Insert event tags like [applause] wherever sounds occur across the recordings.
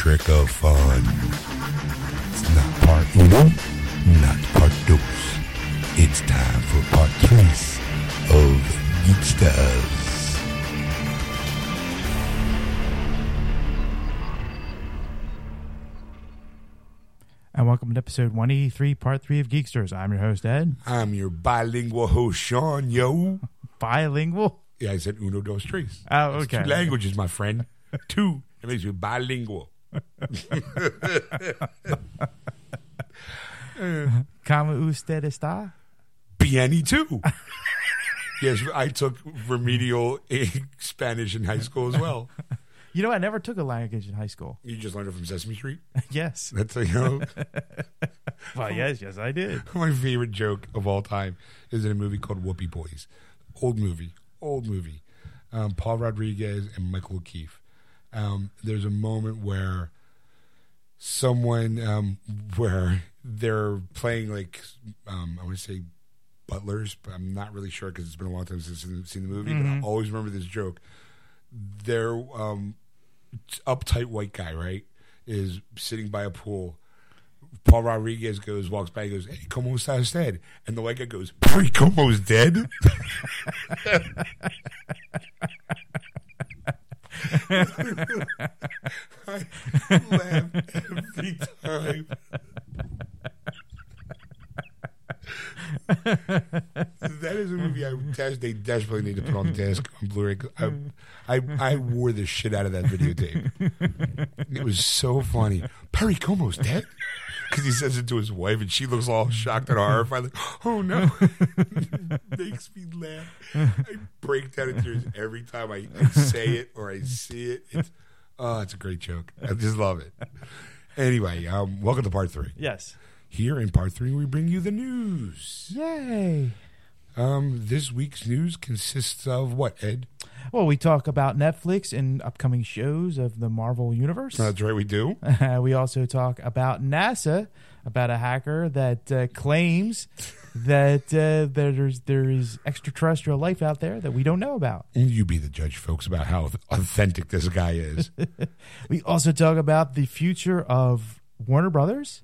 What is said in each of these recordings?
trick of fun. It's not part uno, not part dos. It's time for part tres of Geeksters. And welcome to episode 183, part three of Geeksters. I'm your host, Ed. I'm your bilingual host, Sean, yo. [laughs] Bilingual. Yeah, I said uno, dos, tres. Oh, It's okay. two languages, my friend. [laughs] Two. It makes you bilingual. Como usted está? Piani too. [laughs] yes, I took remedial Spanish in high school as well. You know, I never took a language in high school. You just learned it from Sesame Street. [laughs] yes. That's you [laughs] know Well, yes, yes, I did. my favorite joke of all time is in a movie called Whoopee Boys. Old movie, old movie. Um, Paul Rodriguez and Michael O'Keefe. Um, there's a moment where someone um, where they're playing like um, I want to say butlers, but I'm not really sure because it's been a long time since I've seen the movie. But I always remember this joke. Their um, uptight white guy, right, is sitting by a pool. Paul Rodriguez goes, walks by, goes, "Hey, como está usted?" And the white guy goes, "Perry Como's dead." [laughs] I laugh every time. [laughs] that is a movie I they desperately need to put on disc on Blu-ray. I, I I wore the shit out of that videotape. It was so funny. Perry Como's dead because he says it to his wife, and she looks all shocked and horrified. Like, oh no! [laughs] Makes me laugh. I break down in tears every time I, I say it or I see it. It's oh, it's a great joke. I just love it. Anyway, um, welcome to part three. Yes. Here in part three, we bring you the news. Yay. Um, this week's news consists of what, Ed? Well, we talk about Netflix and upcoming shows of the Marvel Universe. That's right, we do. [laughs] we also talk about NASA, about a hacker that uh, claims that uh, there's there is extraterrestrial life out there that we don't know about. You be the judge, folks, about how authentic this guy is. [laughs] We also talk about the future of Warner Brothers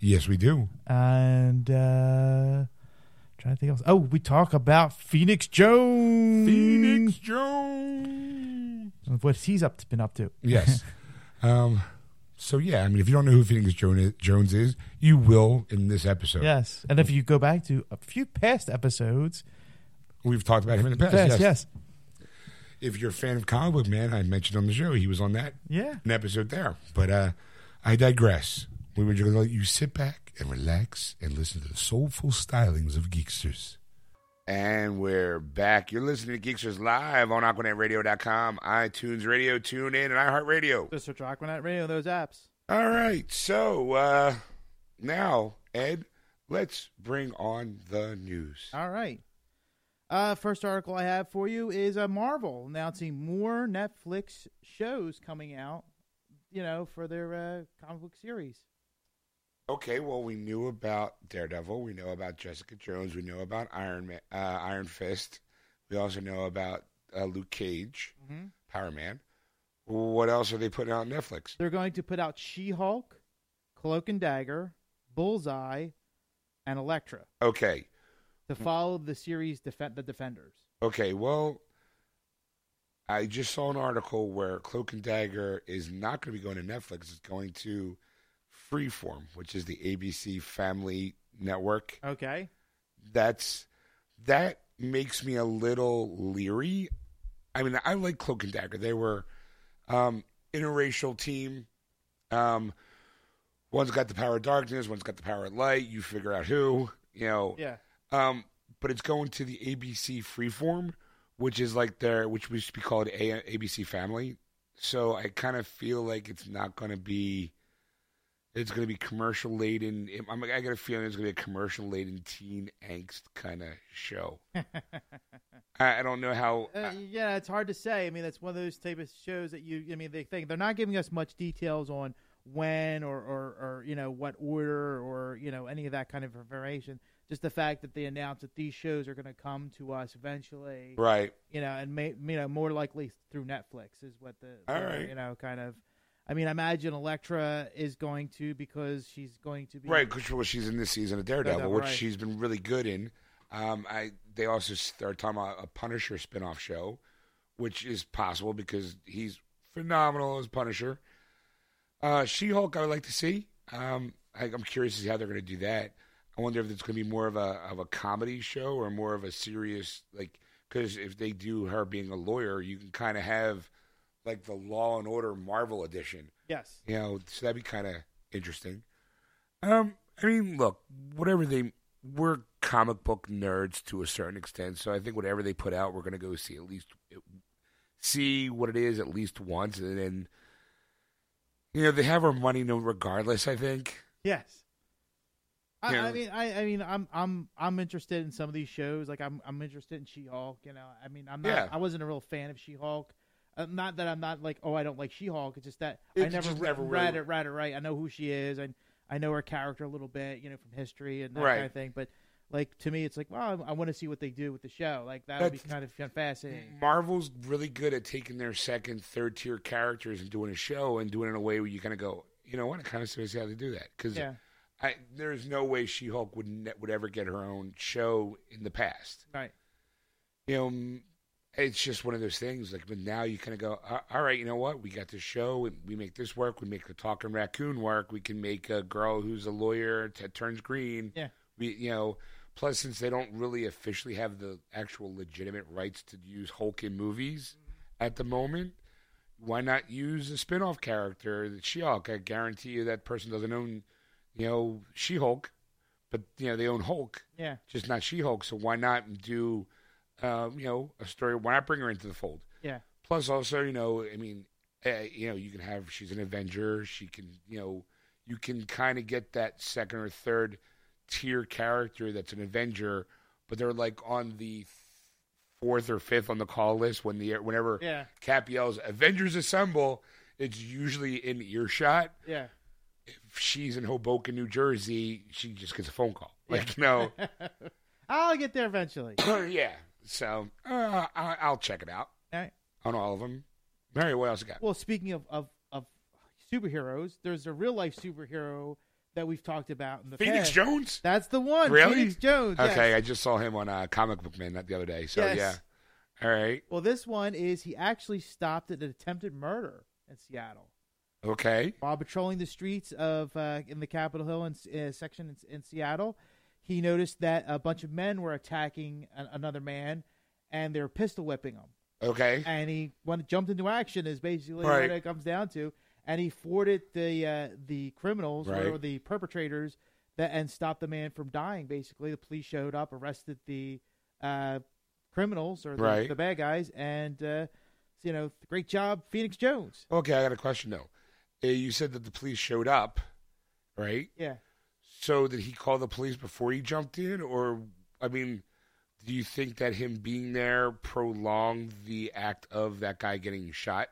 yes, we do. and uh, trying to think else. Oh, we talk about Phoenix Jones. Phoenix Jones. what he's up been up to. Yes. [laughs] um, so yeah, I mean, if you don't know who Phoenix Jones Jones is, you will in this episode. Yes, and if you go back to a few past episodes, We've talked about him in the past. yes, yes. yes, If you're a fan of Comic Book Man, I mentioned on the show he was on that yeah. an episode there. But uh, I digress. We were just going to let you sit back and relax and listen to the soulful stylings of Geeksters. And we're back. You're listening to Geeksters live on AquanetRadio.com, iTunes Radio, TuneIn, and iHeartRadio. Just search Aquanet Radio, those apps. All right. So uh, now, Ed, let's bring on the news. All right. Uh, first article I have for you is uh, Marvel announcing more Netflix shows coming out, you know, for their uh, comic book series. Okay, well, we knew about Daredevil. We know about Jessica Jones. We know about Iron Man, uh, Iron Fist. We also know about uh, Luke Cage, Mhm. Power Man. What else are they putting out on Netflix? They're going to put out She Hulk, Cloak and Dagger, Bullseye, and Elektra Okay, to follow the series Defen- The Defenders. okay. Well, I just saw an article where Cloak and Dagger is not going to be going to Netflix. It's going to Freeform, which is the ABC Family Network. Okay. that's that makes me a little leery. I mean, I like Cloak and Dagger. They were um, interracial team. Um, one's got the power of darkness, one's got the power of light. You figure out who, you know. Yeah. Um, but it's going to the ABC Freeform, which is like their, which used to be called a- ABC Family. So I kind of feel like it's not going to be. It's going to be commercial laden. I'm, I got a feeling it's going to be a commercial laden teen angst kind of show. [laughs] I, I don't know how. Uh, yeah, it's hard to say. I mean, that's one of those type of shows that you. I mean, they think they're not giving us much details on when or, or or you know what order or you know any of that kind of information. Just the fact that they announced that these shows are going to come to us eventually, Right. you know, and may, you know more likely through Netflix is what the, All the, right. you know kind of. I mean, I imagine Elektra is going to because she's going to be Right, because well, she's in this season of Daredevil, Daredevil, which right. she's been really good in. Um, I they also start talking about a Punisher spinoff show, which is possible because he's phenomenal as Punisher. Uh, She Hulk, I would like to see. Um, I, I'm curious to see how they're going to do that. I wonder if it's going to be more of a of a comedy show or more of a serious like because if they do her being a lawyer, you can kind of have like the Law and Order Marvel edition. yes, You know, so that'd be kind of interesting. Um, I mean, look, whatever they, we're comic book nerds to a certain extent, so I think whatever they put out, we're gonna go see at least, see what it is at least once, and then, you know, they have our money no regardless. I think. yes. I. I mean, I, I mean, I'm, I'm, I'm interested in some of these shows. Like, I'm, I'm interested in She-Hulk. You know, I mean, I'm not, Yeah. I wasn't a real fan of She-Hulk. Uh, not that I'm not like, oh, I don't like She-Hulk. It's just that It's I never, re- never read really- it, read it right. I know who she is, and I know her character a little bit, you know, from history and that Right. kind of thing. But like to me, it's like, well, I, want to see what they do with the show. Like that would be kind of fascinating. Marvel's really good at taking their second, third tier characters and doing a show and doing it in a way where you kind of go, you know what, I kind of see how they do that because Yeah, I there's no way She Hulk would ne- would ever get her own show in the past. right. You know, it's just one of those things. Like, but now you kind of go, all right, you know what? We got this show. We make this work. We make the talking raccoon work. We can make a girl who's a lawyer that turns green. Yeah. We, you know, plus since they don't really officially have the actual legitimate rights to use Hulk in movies mm-hmm. at the moment. Why not use a spin-off character, the She-Hulk? I guarantee you that person doesn't own, you know, She-Hulk, but you know they own Hulk, Yeah, just not She-Hulk. So why not do, um, you know, a story? Why not bring her into the fold? yeah, Plus, also, you know, I mean, uh, you know, you can have she's an Avenger. She can, you know, you can kind of get that second or third tier character that's an Avenger, but they're like on the fourth or fifth on the call list when the whenever yeah, Cap yells "Avengers Assemble," it's usually in earshot. yeah. If she's in Hoboken, New Jersey, she just gets a phone call. Like, you know, [laughs] I'll get there eventually. [coughs] yeah. So uh, I, I'll check it out All right. on all of them. Mary, what else you got? Well, speaking of, of, of superheroes, there's a real life superhero that we've talked about in the Phoenix past. Jones. That's the one. Really? Phoenix Jones. yes. Okay, I just saw him on uh, Comic Book Man the other day. So Yes. yeah, all right, Well, this one is he actually stopped at an attempted murder in Seattle okay, while patrolling the streets of uh, in the Capitol Hill in, uh, section in, in Seattle. He noticed that a bunch of men were attacking an, another man, and they were pistol whipping him. okay, and he went jumped into action is basically Right. what it comes down to and he thwarted the uh, the criminals Right. or the perpetrators that and stopped the man from dying basically the police showed up arrested the uh, criminals or the, Right. the bad guys and uh, you know great job phoenix jones okay. I got a question though. Uh, you said that the police showed up, right? yeah So did he call the police before he jumped in, or I mean, do you think that him being there prolonged the act of that guy getting shot?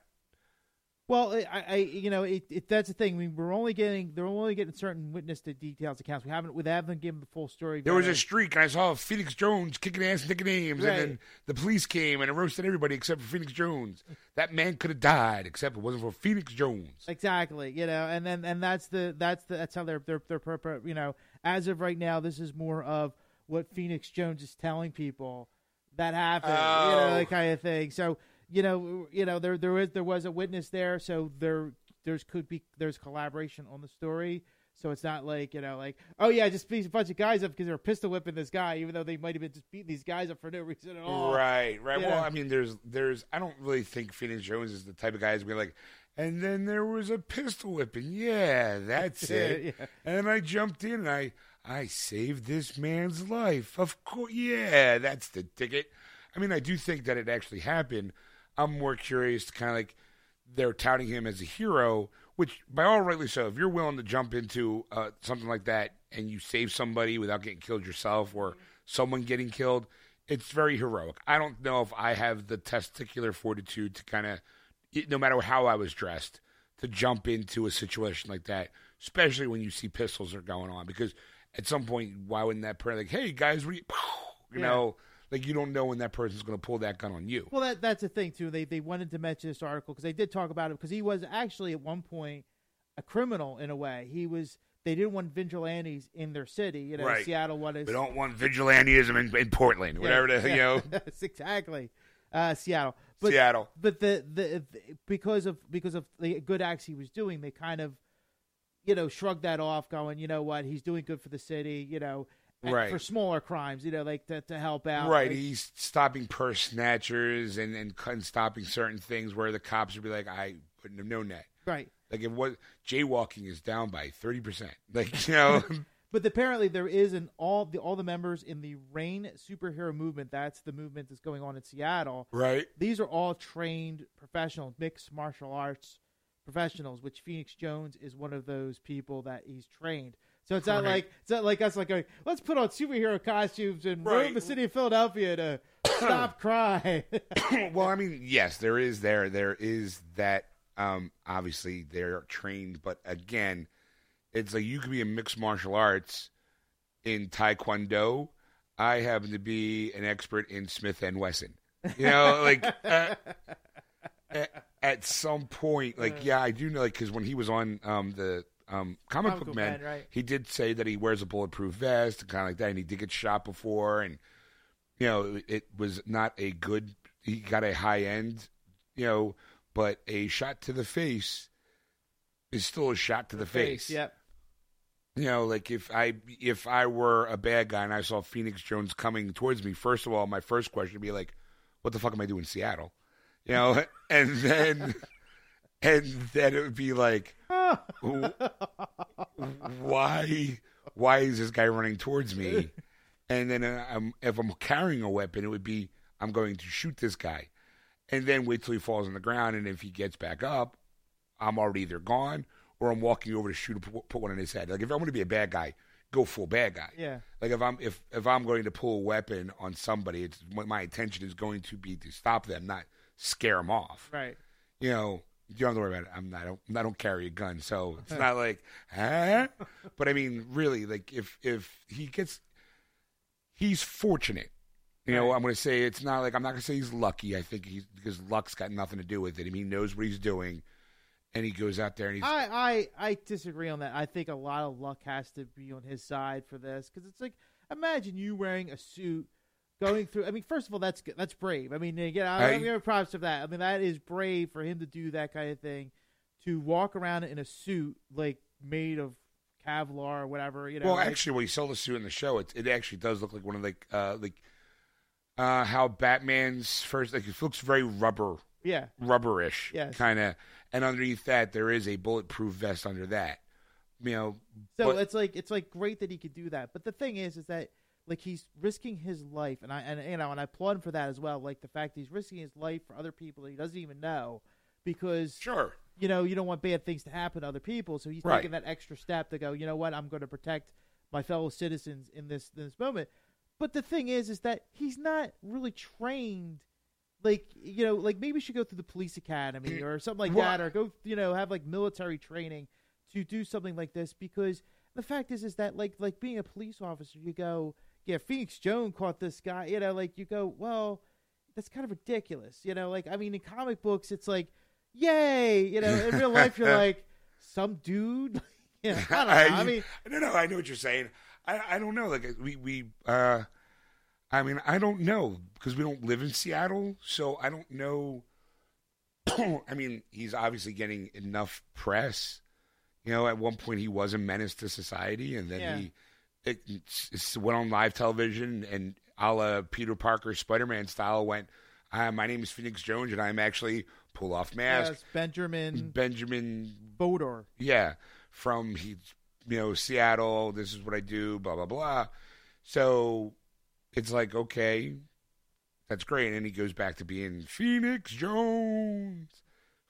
Well I, I you know it, it that's the thing I mean, we're only getting they're only getting certain witness to details accounts we haven't we haven't given the full story There was a streak, I saw Phoenix Jones kicking ass and taking names, Right. and then the police came and arrested everybody except for Phoenix Jones. That man could have died, except it wasn't for Phoenix Jones. Exactly, you know, and then and that's the that's the that's how they're they're they're you know as of right now this is more of what Phoenix Jones is telling people that happened, you know, Oh. that kind of thing. So you know you know there there is there was a witness there, so there there's could be there's collaboration on the story. So it's not like you know, like oh yeah, just beat a bunch of guys up because they were pistol whipping this guy, even though they might have been just beating these guys up for no reason at all. Right, right. Yeah. Well, I mean, there's, there's. I don't really think Phoenix Jones is the type of guy who's be like. And then there was a pistol whipping. Yeah, that's [laughs] it. yeah. And then I jumped in and I, I saved this man's life. Of course, yeah, that's the ticket. I mean, I do think that it actually happened. I'm more curious, to kind of like they're touting him as a hero, which by all rightly so. If you're willing to jump into uh, something like that and you save somebody without getting killed yourself or someone getting killed, it's very heroic. I don't know if I have the testicular fortitude to kind of, no matter how I was dressed, to jump into a situation like that, especially when you see pistols are going on. Because at some point, why wouldn't that person like, hey guys, you Yeah. know, like you don't know when that person's going to pull that gun on you. Well, that that's the thing too. They they wanted to mention this article because they did talk about it because he was actually at one point a criminal in a way. He was. They didn't want vigilantes in their city. You know, Right. Seattle wanted. We don't want vigilantism in, in Portland, whatever the you know, [laughs] That's exactly uh, Seattle. But Seattle. but the, the the because of because of the good acts he was doing, they kind of you know shrugged that off, going, you know what, he's doing good for the city, you know, Right. for smaller crimes, you know, like to, to help out, Right, Like, he's stopping purse snatchers and, and and stopping certain things where the cops would be like, I wouldn't have known that. right. Like if what jaywalking is down by thirty percent. [laughs] Like you know, [laughs] But apparently, there is an all the all the members in the Rain superhero movement. That's the movement that's going on in Seattle. right? These are all trained professionals, mixed martial arts professionals. Which Phoenix Jones is one of those people that he's trained. So it's not Right. like it's not like us like going, let's put on superhero costumes and roam Right. the city of Philadelphia to [coughs] stop crime. [coughs] [coughs] well, I mean, yes, there is there there is that. Um, obviously, they're trained, but again, it's like you could be a mixed martial arts in Taekwondo. I happen to be an expert in Smith and Wesson. You know, like [laughs] uh, at, at some point, like yeah, I do know, like because when he was on um, the um, comic, Comic book man, Man, right. he did say that he wears a bulletproof vest and kind of like that, and he did get shot before, and you know, it was not a good. He got a high end, you know, but a shot to the face is still a shot to the face. Yep. You know, like if I if I were a bad guy and I saw Phoenix Jones coming towards me, first of all, my first question would be like, "What the fuck am I doing in Seattle?" You know, [laughs] and then [laughs] and then it would be like, why why is this guy running towards me? And then uh, I'm, if I'm carrying a weapon, it would be I'm going to shoot this guy, and then wait till he falls on the ground, and if he gets back up, I'm already either gone or I'm walking over to shoot put, put one in his head. Like if I'm going to be a bad guy, go full bad guy. Yeah. Like if I'm if if I'm going to pull a weapon on somebody, it's my intention is going to be to stop them, not scare them off Right. you know, you don't have to worry about it. I'm not, I don't, I don't carry a gun, so it's not like, huh? But I mean, really, like if if he gets, he's fortunate. You know. I'm going to say it's not like I'm not going to say he's lucky. I think he's because luck's got nothing to do with it. I mean, he knows what he's doing, and he goes out there and he's I, I I disagree on that. I think a lot of luck has to be on his side for this because it's like imagine you wearing a suit going through. I mean, first of all, that's good. That's brave. I mean, again, I, I- I give props to that. I mean, that is brave for him to do that kind of thing, to walk around in a suit like made of Kevlar or whatever. You know, Well, like- actually, when you saw the suit in the show, it it actually does look like one of like uh like uh how Batman's first like it looks very rubber yeah, rubberish Yes. kind of and underneath that there is a bulletproof vest under that you know So but- it's like it's like great that he could do that. But the thing is, is that like he's risking his life, and I and you know, and I applaud him for that as well. Like the fact that he's risking his life for other people that he doesn't even know, because sure you know you don't want bad things to happen to other people. So he's Right. taking that extra step to go. You know what? I'm going to protect my fellow citizens in this in this moment. But the thing is, is that he's not really trained. Like you know, like maybe he should go through the police academy mm, or something like Well- that, or go you know have like military training to do something like this. Because the fact is, is that like like being a police officer, you go, yeah, Phoenix Jones caught this guy. You know, like you go, well, that's kind of ridiculous. You know, like I mean, in comic books, it's like, yay. You know, in real life, you're like [laughs] some dude. [laughs] you know, I [laughs] don't know. I, mean, no no i know what you're saying i i don't know like we we uh i mean i don't know because we don't live in seattle so i don't know [clears throat] i mean he's obviously getting enough press you know at one point he was a menace to society and then Yeah. he it, it's- went on live television and a la Peter Parker Spider Man style went, Hi, my name is Phoenix Jones and I'm actually pull off mask. yes, Benjamin Benjamin, Fodor. yeah, from he, you know, Seattle. This is what I do, blah, blah, blah. So it's like, okay, that's great. And then he goes back to being Phoenix Jones,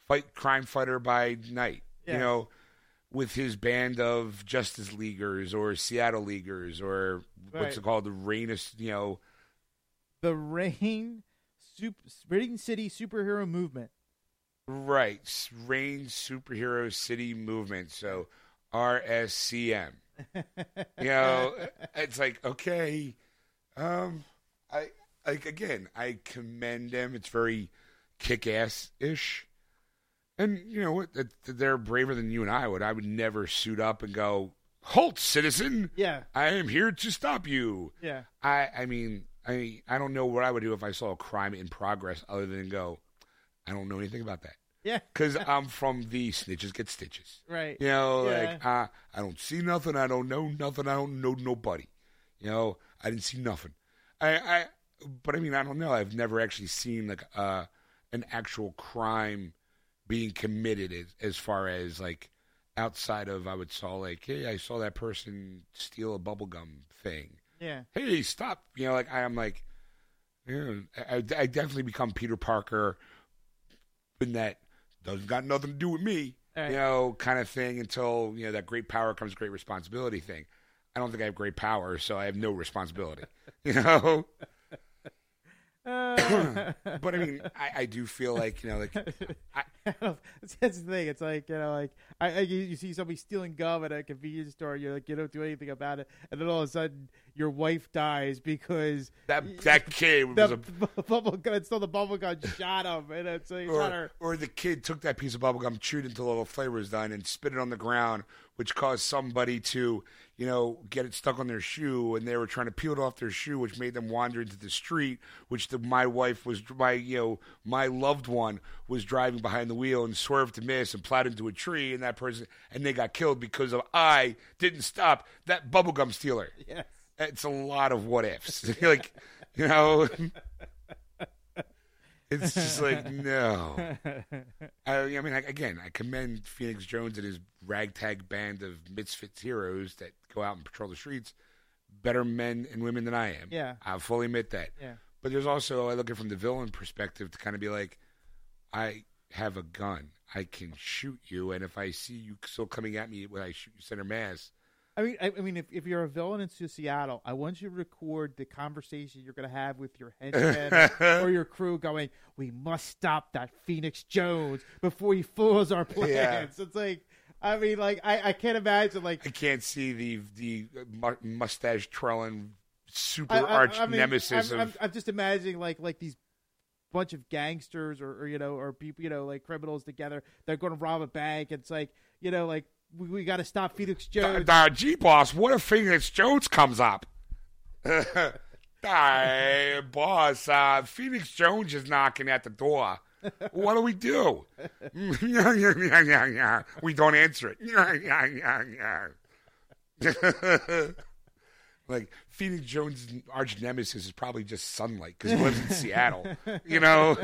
fight crime fighter by night, you know, with his band of Justice Leaguers or Seattle Leaguers or what's it called? The Rainest, you know, The Rain, Sup- Rain City superhero movement. Right. Rain Superhero City Movement. So RSCM. [laughs] you know, it's like, okay. Um, I, like, again, I commend them. It's very kick ass ish. And, you know, what? they're braver than you and I would. I would never suit up and go, Halt, citizen! Yeah. I am here to stop you. Yeah. I, I mean, I, I don't know what I would do if I saw a crime in progress other than go, I don't know anything about that. Yeah. [laughs] Because [laughs] I'm from the snitches get stitches. Right. You know, Yeah. like uh, I don't see nothing. I don't know nothing. I don't know nobody. You know, I didn't see nothing. I, I, but I mean, I don't know. I've never actually seen like uh, an actual crime being committed as, as far as like outside of I would saw like, hey, I saw that person steal a bubblegum thing. Yeah. Hey, stop! You know, like I'm like, you know, I, I definitely become Peter Parker, in that doesn't got nothing to do with me right. you know, kind of thing until, you know, that great power comes great responsibility thing. I don't think I have great power, so I have no responsibility, [laughs] you know? Uh, But I mean, [laughs] I, I do feel like, you know, like, [laughs] that's the thing. It's like you know, like I, I you, see somebody stealing gum at a convenience store. You're like, you don't do anything about it, and then all of a sudden, your wife dies because that that kid the was a. [laughs] bubble gun, still the bubble gum shot him, and it's, not Or, her. or the kid took that piece of bubble gum, chewed until all the flavor was done, and spit it on the ground, which caused somebody to, you know, get it stuck on their shoe, and they were trying to peel it off their shoe, which made them wander into the street. Which the, my wife was, my you know, my loved one was driving behind the wheel and swerved to miss and plowed into a tree, and that person, and they got killed because of I didn't stop that bubblegum stealer. [laughs] Yes. It's a lot of what ifs, [laughs] like, you know. [laughs] It's just like no. [laughs] I, I mean, like, again, I commend Phoenix Jones and his ragtag band of misfits heroes that go out and patrol the streets. Better men and women than I am. Yeah. I fully admit that. Yeah. But there's also I look at it from the villain perspective to kind of be like, I have a gun. I can shoot you, and if I see you still coming at me when I shoot you center mass, I mean, I, I mean, if, if you're a villain in Seattle, I want you to record the conversation you're going to have with your henchmen [laughs] or your crew, going, "We must stop that Phoenix Jones before he fools our plans." Yeah. It's like, I mean, like I, I can't imagine like I can't see the the uh, mustache twirling super I, I- arch I mean, nemesis I'm, of I'm, I'm just imagining like like these bunch of gangsters or, or you know or people you know like criminals together. They're going to rob a bank. It's like you know like we, we got to stop Phoenix Jones. Uh, G boss, what if Phoenix Jones comes up? [laughs] Hey, boss, uh, Phoenix Jones is knocking at the door. What do we do? [laughs] we don't answer it. [laughs] like Phoenix Jones' arch nemesis is probably just sunlight because he lives in Seattle. You know,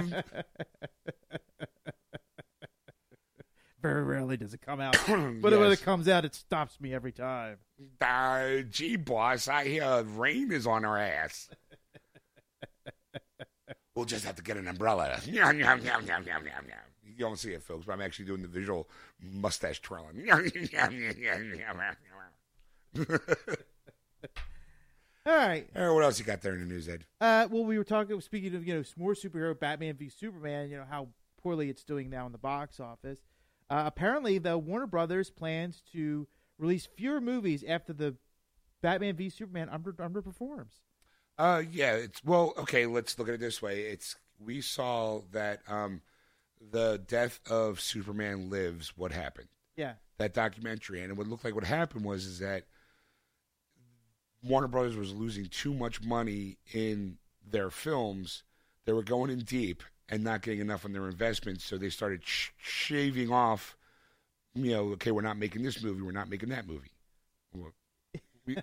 Very rarely does it come out, [coughs] but when it comes out, it stops me every time. uh, gee, boss, I hear rain is on our ass. [laughs] we'll just have to get an umbrella. you don't see it, folks, but I'm actually doing the visual mustache twirling. [laughs] All right. Uh, what else you got there in the news, Ed? Uh, well, we were talking. Speaking of you know more superhero, Batman v Superman. You know how poorly it's doing now in the box office. Uh, apparently, the Warner Brothers plans to release fewer movies after the Batman v Superman under, underperforms. Uh, yeah, it's well, okay. Let's look at it this way. It's we saw that um, the death of Superman lives. What happened? Yeah, that documentary, and it would look like what happened was is that Warner Brothers was losing too much money in their films. They were going in deep and not getting enough on their investments, so they started sh- shaving off. You know, okay, we're not making this movie, we're not making that movie. Well, we,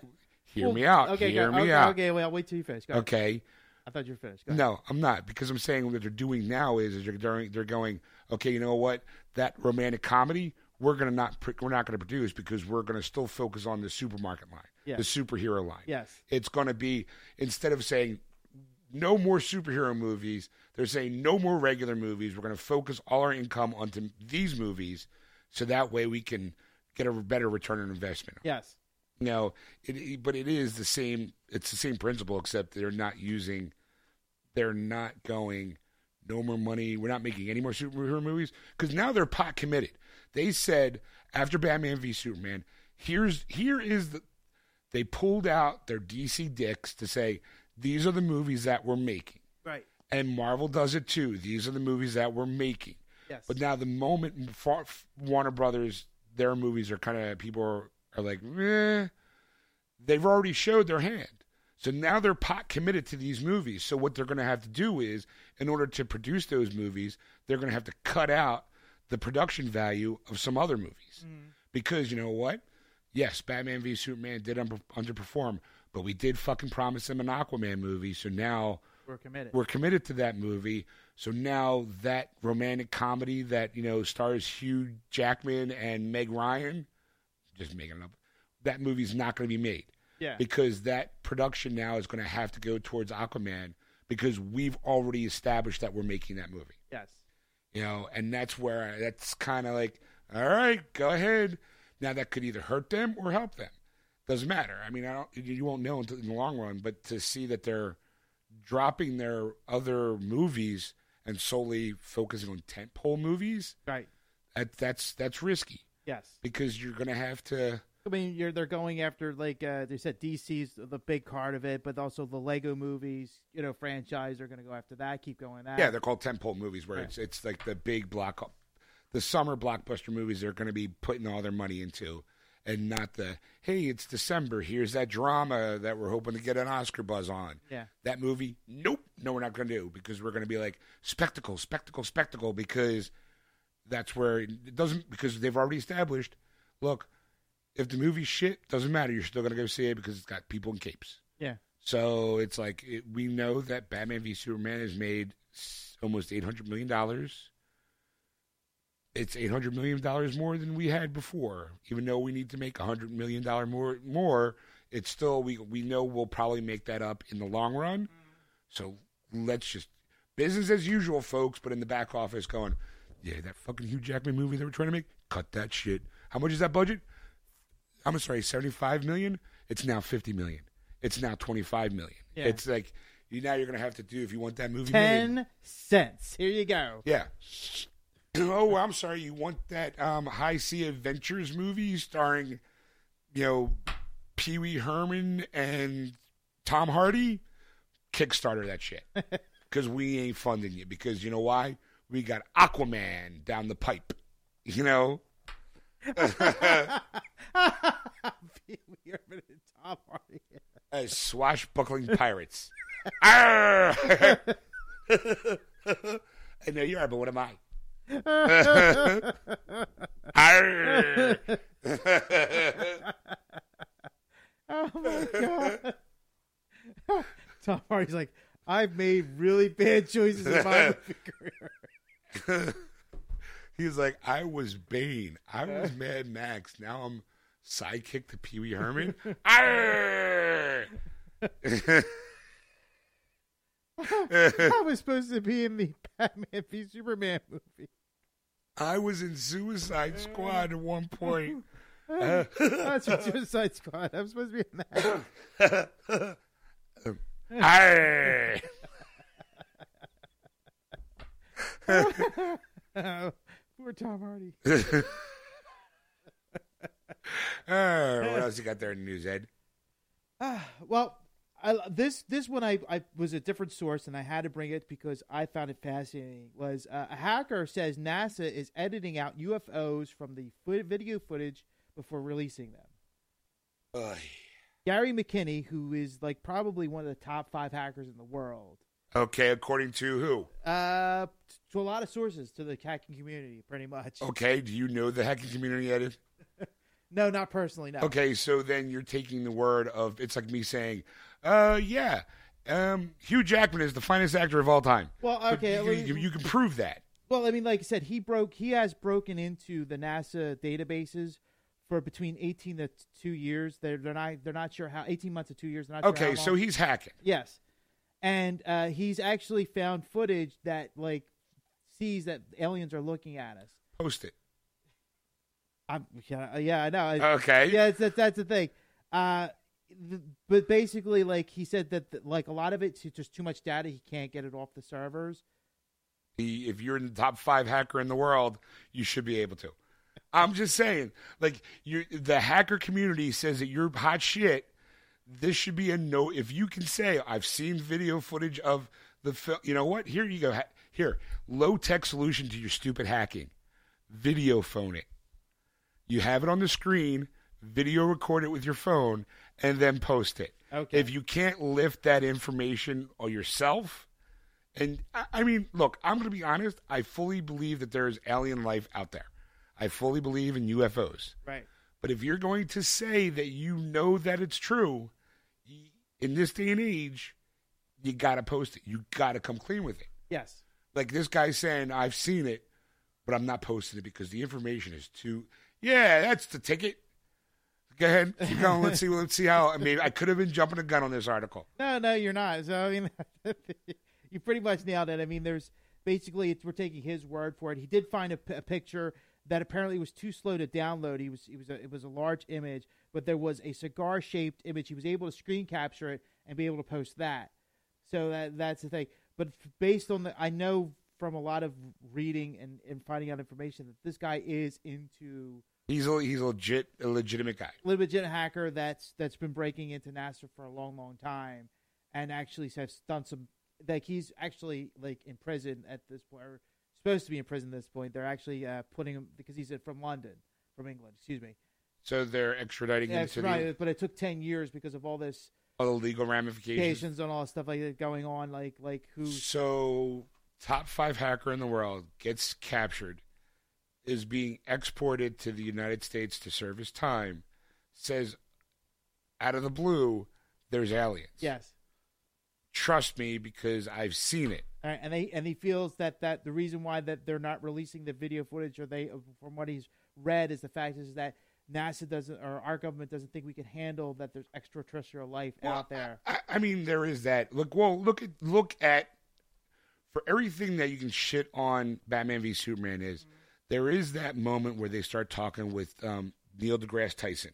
hear Well, me out. Okay, hear go, me okay, out. Okay, well, wait till you finish. Okay. I thought you were finished. No, I'm not because I'm saying what they're doing now is, is they're they're going okay. You know what? That romantic comedy we're gonna not we're not gonna produce because we're gonna still focus on the supermarket line, Yeah. the superhero line. Yes. It's gonna be instead of saying no more superhero movies, they're saying no more regular movies. We're gonna focus all our income onto these movies, so that way we can get a better return on investment. Yes. It, it- but it is the same. It's the same principle, except they're not using. They're not going no more money. We're not making any more superhero movies because now they're pot committed. They said after Batman v Superman, here's here is the they pulled out their DC dicks to say these are the movies that we're making, Right. and Marvel does it too. These are the movies that we're making. Yes. But now the moment Warner Brothers, their movies are kind of people are, are like, eh, they've already showed their hand. So now they're pot committed to these movies. So what they're going to have to do is, in order to produce those movies, they're going to have to cut out the production value of some other movies. Because you know what? Yes, Batman v Superman did un- underperform, but we did fucking promise them an Aquaman movie. So now we're committed. we're committed to that movie. So now that romantic comedy that you know stars Hugh Jackman and Meg Ryan, just making it up, that movie's not going to be made yeah. because that production now is going to have to go towards Aquaman because we've already established that we're making that movie. yes. You know, and that's where that's kind of like, all right, go ahead. Now that could either hurt them or help them. Doesn't matter. I mean, I don't. You won't know in the long run. But to see that they're dropping their other movies and solely focusing on tentpole movies, Right. that, that's that's risky Yes. because you're going to have to. I mean, you're they're going after like uh, they said DC's the big card of it, but also the Lego movies, you know, franchise. They're going to go after that. Keep going that. Yeah, they're called tentpole movies where Right. it's it's like the big block, the summer blockbuster movies they're going to be putting all their money into, and not the hey, it's December. Here's that drama that we're hoping to get an Oscar buzz on. yeah. That movie, nope, no, we're not going to do because we're going to be like spectacle, spectacle, spectacle because that's where it doesn't because they've already established. Look, if the movie's shit, doesn't matter. You're still going to go see it because it's got people in capes. Yeah. So it's like it, we know that Batman v Superman has made almost eight hundred million dollars. It's eight hundred million dollars more than we had before. Even though we need to make a hundred million dollar more, more, it's still we we know we'll probably make that up in the long run. So let's just business as usual, folks. But in the back office, going, yeah, that fucking Hugh Jackman movie they were trying to make, cut that shit. How much is that budget? I'm sorry, 75 million. It's now 50 million. It's now 25 million. Yeah. It's like you now you're gonna have to do if you want that movie made. Ten cents. Here you go. Yeah. [clears throat] Oh, I'm sorry. You want that um, High Sea Adventures movie starring, you know, Pee Wee Herman and Tom Hardy? Kickstarter that shit [laughs] because we ain't funding you. Because you know why? We got Aquaman down the pipe. You know. Pee Wee Herman and Tom Hardy. as swashbuckling [laughs] pirates. I know [laughs] you are, but what am I? [laughs] Oh my god. [laughs] Tom Hardy's like, I've made really bad choices in my [laughs] career. He's like, I was Bane. I was Mad Max. Now I'm sidekick to Pee Wee Herman. I was supposed to be in the Batman v Superman movie. I was in Suicide Squad at one point. [laughs] That's your Suicide Squad. I'm supposed to be in that. [laughs] Oh, [laughs] poor Tom Hardy. Arr, what else you got there in the news, Ed? Ah, [sighs] well, I, this this one I, I was a different source, and I had to bring it because I found it fascinating. Was uh, a hacker says NASA is editing out UFOs from the fo- video footage before releasing them. Ugh. Gary McKinnon, who is like probably one of the top five hackers in the world, Okay, according to who? uh, to a lot of sources to the hacking community, pretty much. Okay, do you know the hacking community, Ed? [laughs] No, not personally. No. Okay, so then you're taking the word of it's like me saying, uh, yeah, um, Hugh Jackman is the finest actor of all time. Well, okay. you, you, you can prove that. Well, I mean, like I said, he broke. He has broken into the NASA databases for between eighteen to two years. They're they're not they're not sure how eighteen months to two years. They're not sure Okay, how so he's hacking. yes, and uh, he's actually found footage that like sees that aliens are looking at us. Post it. I'm yeah, yeah I know. Okay. yeah, that's that's the thing. Uh, but basically, like he said that, that like a lot of it's just too much data. He can't get it off the servers. If you're in the top five hacker in the world, you should be able to. I'm just saying, like you, the hacker community says that you're hot shit. This should be a no. If you can say, I've seen video footage of the film, you know what? Here you go. Ha- Here, low tech solution to your stupid hacking. Video phone it. You have it on the screen. Video record it with your phone, and then post it. Okay. If you can't lift that information or yourself, and I, I mean, look, I'm going to be honest. I fully believe that there is alien life out there. I fully believe in UFOs. Right. But if you're going to say that you know that it's true, in this day and age, you got to post it. You got to come clean with it. Yes. Like this guy saying, I've seen it, but I'm not posting it because the information is too. Yeah, that's the ticket. Go ahead, keep going. Let's [laughs] see. Let's see how. I mean, I could have been jumping a gun on this article. No, no, you're not. So I mean, [laughs] you pretty much nailed it. I mean, there's basically it's, we're taking his word for it. He did find a, p- a picture that apparently was too slow to download. He was he was a, it was a large image, but there was a cigar shaped image. He was able to screen capture it and be able to post that. So that that's the thing. But based on the, I know from a lot of reading and, and finding out information that this guy is into He's a he's a legit a legitimate guy. legit hacker that's that's been breaking into NASA for a long, long time, and actually has done some. Like he's actually like in prison at this point, or supposed to be in prison at this point. They're actually uh, putting him because he's from London, from England. Excuse me. So they're extraditing Yeah, him to right. But it took ten years because of all this all the legal ramifications. and all stuff like that going on. Like like who? So, top five hacker in the world gets captured, is being exported to the United States to serve his time, says out of the blue, there's aliens. Yes. Trust me because I've seen it. Right, and they and he feels that that the reason why that they're not releasing the video footage, or they uh, from what he's read, is the fact is that NASA doesn't or our government doesn't think we can handle that there's extraterrestrial life out there. I, I mean, there is that. Look, well, look at look at for everything that you can shit on Batman v Superman is mm-hmm. There is that moment where they start talking with um, Neil deGrasse Tyson,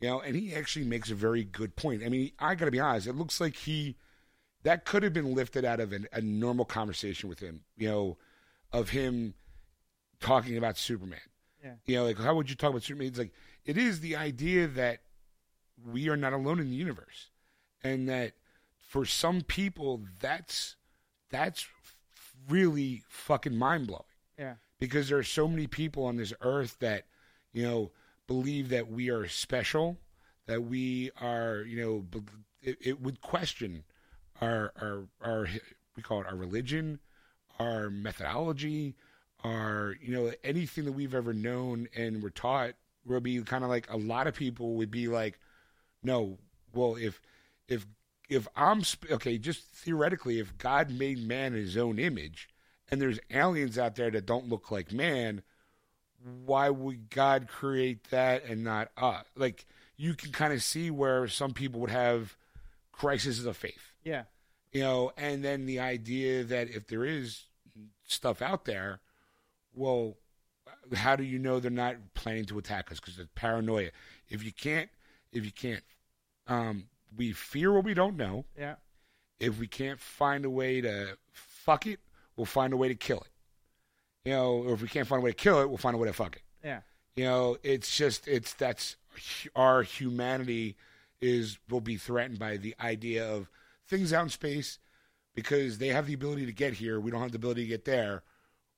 you know, and he actually makes a very good point. I mean, I got to be honest, it looks like he that could have been lifted out of an, a normal conversation with him, you know, of him talking about Superman. Yeah. You know, like how would you talk about Superman? It's like it is the idea that we are not alone in the universe, and that for some people that's that's really fucking mind blowing Yeah, because there are so many people on this earth that you know believe that we are special, that we are you know it, it would question our our our we call it our religion, our methodology, our you know anything that we've ever known and were taught will be kind of like a lot of people would be like, no, well if if if I'm okay, just theoretically, if God made man in His own image, and there's aliens out there that don't look like man, why would God create that and not us? Like you can kind of see where some people would have crises of faith, yeah, you know, and then the idea that if there is stuff out there, well, how do you know they're not planning to attack us? Because it's paranoia. If you can't, if you can't, um, we fear what we don't know. yeah, If we can't find a way to fuck it, we'll find a way to kill it. You know, or if we can't find a way to kill it, we'll find a way to fuck it. yeah, You know, it's just it's that's our humanity is will be threatened by the idea of things out in space because they have the ability to get here. We don't have the ability to get there.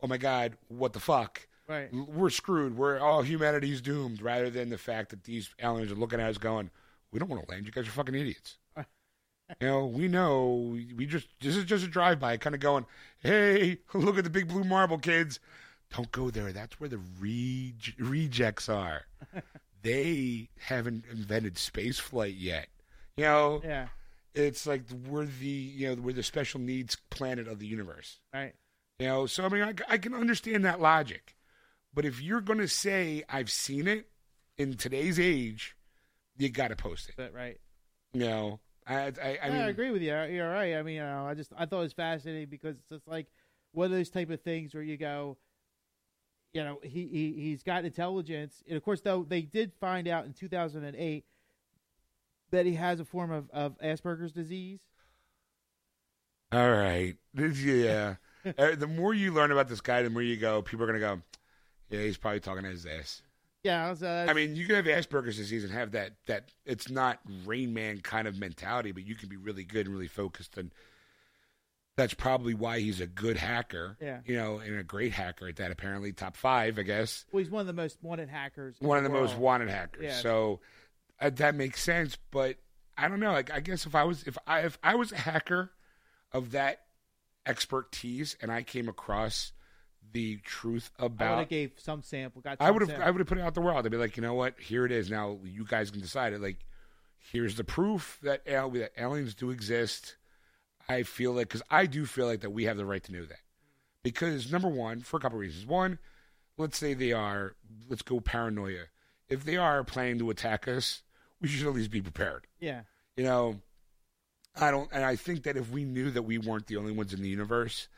Oh my God, what the fuck? right. We're screwed. We're all humanity's doomed. Rather than the fact that these aliens are looking at us going, "We don't want to land. You guys are fucking idiots." You know, we know. We just this is just a drive by, kind of going, "Hey, [laughs] look at the big blue marble, kids." Don't go there. That's where the rege- rejects are. [laughs] they haven't invented space flight yet. You know, Yeah, it's like we're the you know we're the special needs planet of the universe. right. You know, so I mean, I, I can understand that logic, but if you're going to say I've seen it in today's age, you got to post it. But right. You know, I I, I mean, I agree with you. You're right. I mean, you know, I just I thought it was fascinating because it's just like one of those type of things where you go, you know, he, he he's got intelligence, and of course, though they did find out in 2008 that he has a form of of Asperger's disease. all right, This- [laughs] yeah. Uh, the more you learn about this guy, the more you go. People are gonna go. Yeah, he's probably talking his ass. Yeah, that's- I mean, you can have Asperger's disease and have that that it's not Rain Man kind of mentality, but you can be really good and really focused, and that's probably why he's a good hacker. Yeah. you know, and a great hacker at that. Apparently, top five, I guess, well, he's one of the most wanted hackers. one of the most wanted hackers. Yeah. So uh, that makes sense. But I don't know. Like, I guess if I was if I if I was a hacker of that expertise and I came across the truth I would about gave some sample. Got I would have. I would have put it out the world. I'd be like, you know what? Here it is. Now you guys can decide it. Like, here's the proof that, al- that aliens do exist. I feel like because I do feel like that we have the right to know that. Because number one, for a couple of reasons. One, let's say they are. Let's go paranoia. If they are planning to attack us, we should at least be prepared. Yeah, You know, I don't, and I think that if we knew that we weren't the only ones in the universe,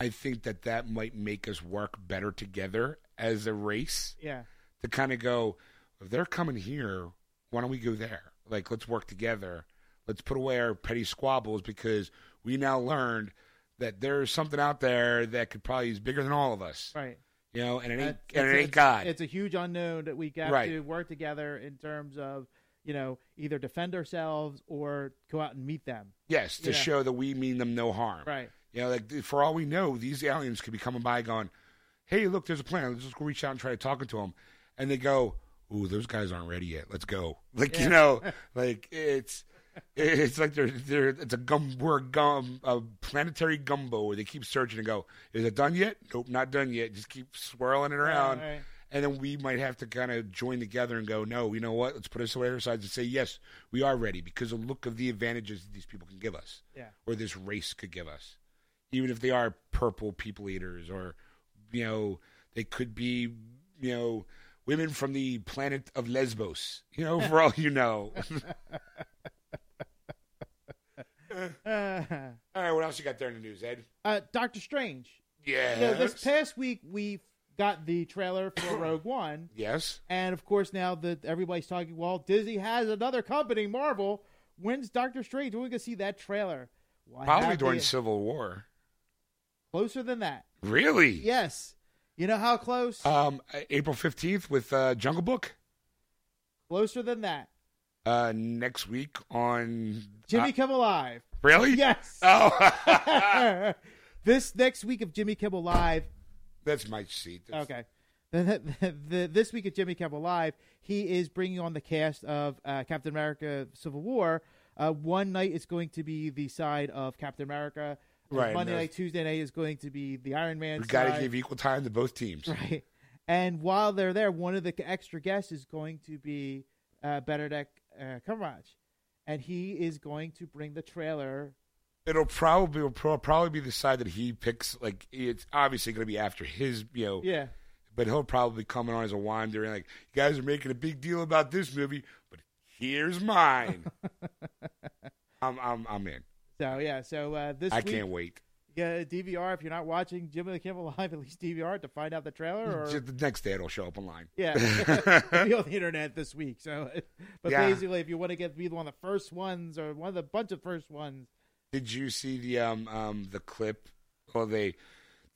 I think that that might make us work better together as a race yeah, to kind of go, if they're coming here, why don't we go there? Like, let's work together. Let's put away our petty squabbles because we now learned that there's something out there that could probably is bigger than all of us. right. You know, and it ain't and it ain't God. It's a huge unknown that we got Right. to work together in terms of you know either defend ourselves or go out and meet them. yes, to Yeah. show that we mean them no harm. Right. You know, like for all we know, these aliens could be coming by going, "Hey, look, there's a plan. Let's just go reach out and try to talk to them." And they go, "Ooh, those guys aren't ready yet. Let's go." [laughs] Like Yeah. you know, [laughs] like it's it's like they're they're it's a gum we're a gum a planetary gumbo where they keep searching and go, "Is it done yet? Nope, not done yet." Just keep swirling it around. Right, right. And then we might have to kind of join together and go, no, you know what? Let's put us away our sides and say, yes, we are ready because of the look of the advantages that these people can give us Yeah. or this race could give us. Even if they are purple people eaters or, you know, they could be, you know, women from the planet of Lesbos, you know, for all you know. Uh, [laughs] [laughs] all right, what else you got there in the news, Ed? uh, Doctor Strange. Yeah. You know, this past week we got the trailer for [clears throat] Rogue One, yes. and of course now that everybody's talking, well, Disney has another company, Marvel. When's Doctor Strange? When we gonna see that trailer? Well, Probably during the- Civil War. Closer than that. Really? Yes. You know how close? Um, April 15th with uh, Jungle Book. closer than that. uh, next week on Jimmy uh, Kimmel Live. really? Yes. [laughs] Oh, [laughs] [laughs] this next week of Jimmy Kimmel Live. that's my seat. That's- Okay. This week of Jimmy Kimmel Live, he is bringing on the cast of uh, Captain America: Civil War. Uh, one night it's going to be the side of Captain America. Right, Monday night, Tuesday night is going to be the Iron Man. We got to give equal time to both teams. Right. And while they're there, one of the extra guests is going to be uh, Benedict uh, Cumberbatch, and he is going to bring the trailer. It'll probably it'll pro- probably be the side that he picks. Like it's obviously going to be after his, you know. Yeah. But he'll probably be coming on as a wander and like, you guys are making a big deal about this movie, but here's mine. [laughs] I'm I'm I'm in. So yeah. So uh, this I week, can't wait. a DVR if you're not watching Jimmy the Kimmel Live, at least DVR to find out the trailer. Or Just the next day it'll show up online. yeah, [laughs] it'll be on the internet this week. So, but Yeah. basically, if you want to get be one of the first ones or one of the bunch of first ones, Did you see the um um the clip? Well, they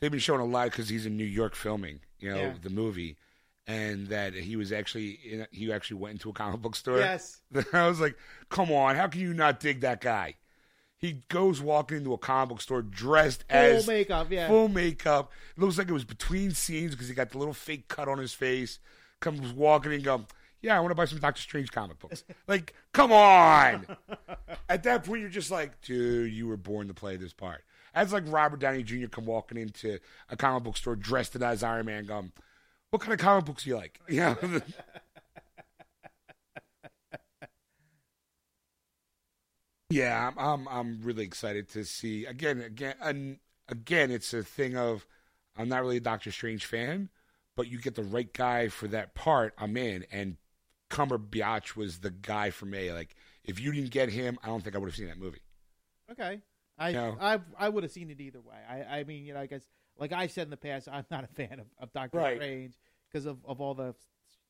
they've been showing a lot because he's in New York filming, you know, Yeah. the movie, and that he was actually in, he actually went into a comic book store. yes, [laughs] I was like, come on, how can you not dig that guy? He goes walking into a comic book store dressed full as makeup. Yeah, full makeup. It looks like it was between scenes because he got the little fake cut on his face. Comes walking and go, yeah, I want to buy some Doctor Strange comic books. [laughs] like, come on. At that point, you're just like, dude, you were born to play this part. That's like Robert Downey Jr. come walking into a comic book store dressed as Iron Man, going, what kind of comic books do you like? [laughs] You yeah, I'm, I'm I'm really excited to see again again and again. It's a thing of I'm not really a Doctor Strange fan, but you get the right guy for that part. I'm in, and Cumberbatch was the guy for me. Like if you didn't get him, I don't think I would have seen that movie. Okay. I No. I I would have seen it either way. I I mean, you know, I guess like I said in the past, I'm not a fan of, of Doctor Right. Strange because of, of all the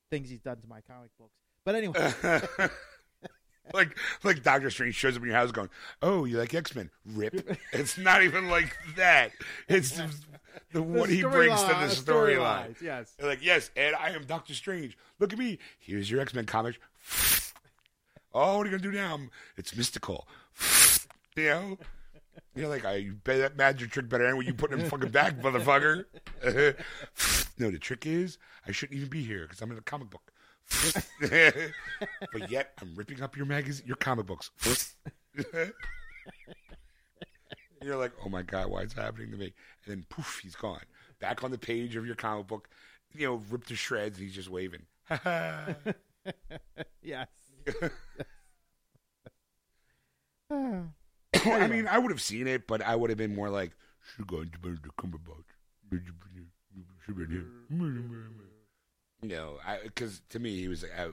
things he's done to my comic books. But anyway, [laughs] [laughs] like like Doctor Strange shows up in your house going, "Oh, you like X Men? Rip." [laughs] it's not even like that. It's [laughs] just the, what he brings to the storyline. storylines, Yes. They're like, "Yes, Ed, I am Doctor Strange. Look at me. Here's your X Men comic." oh, what are you gonna do now? It's mystical. you know. You're like, I bet that magic trick better than what you put in the fucking back, motherfucker. no, the trick is I shouldn't even be here because I'm in a comic book. But yet I'm ripping up your magazine, your comic books. You're like, oh my god, why is it happening to me? And then poof, he's gone. Back on the page of your comic book, you know, ripped to shreds. And he's just waving. [laughs] Yes. I mean, I would have seen it, but I would have been more like, should go into the Cumberbatch. You know, because to me, he was uh,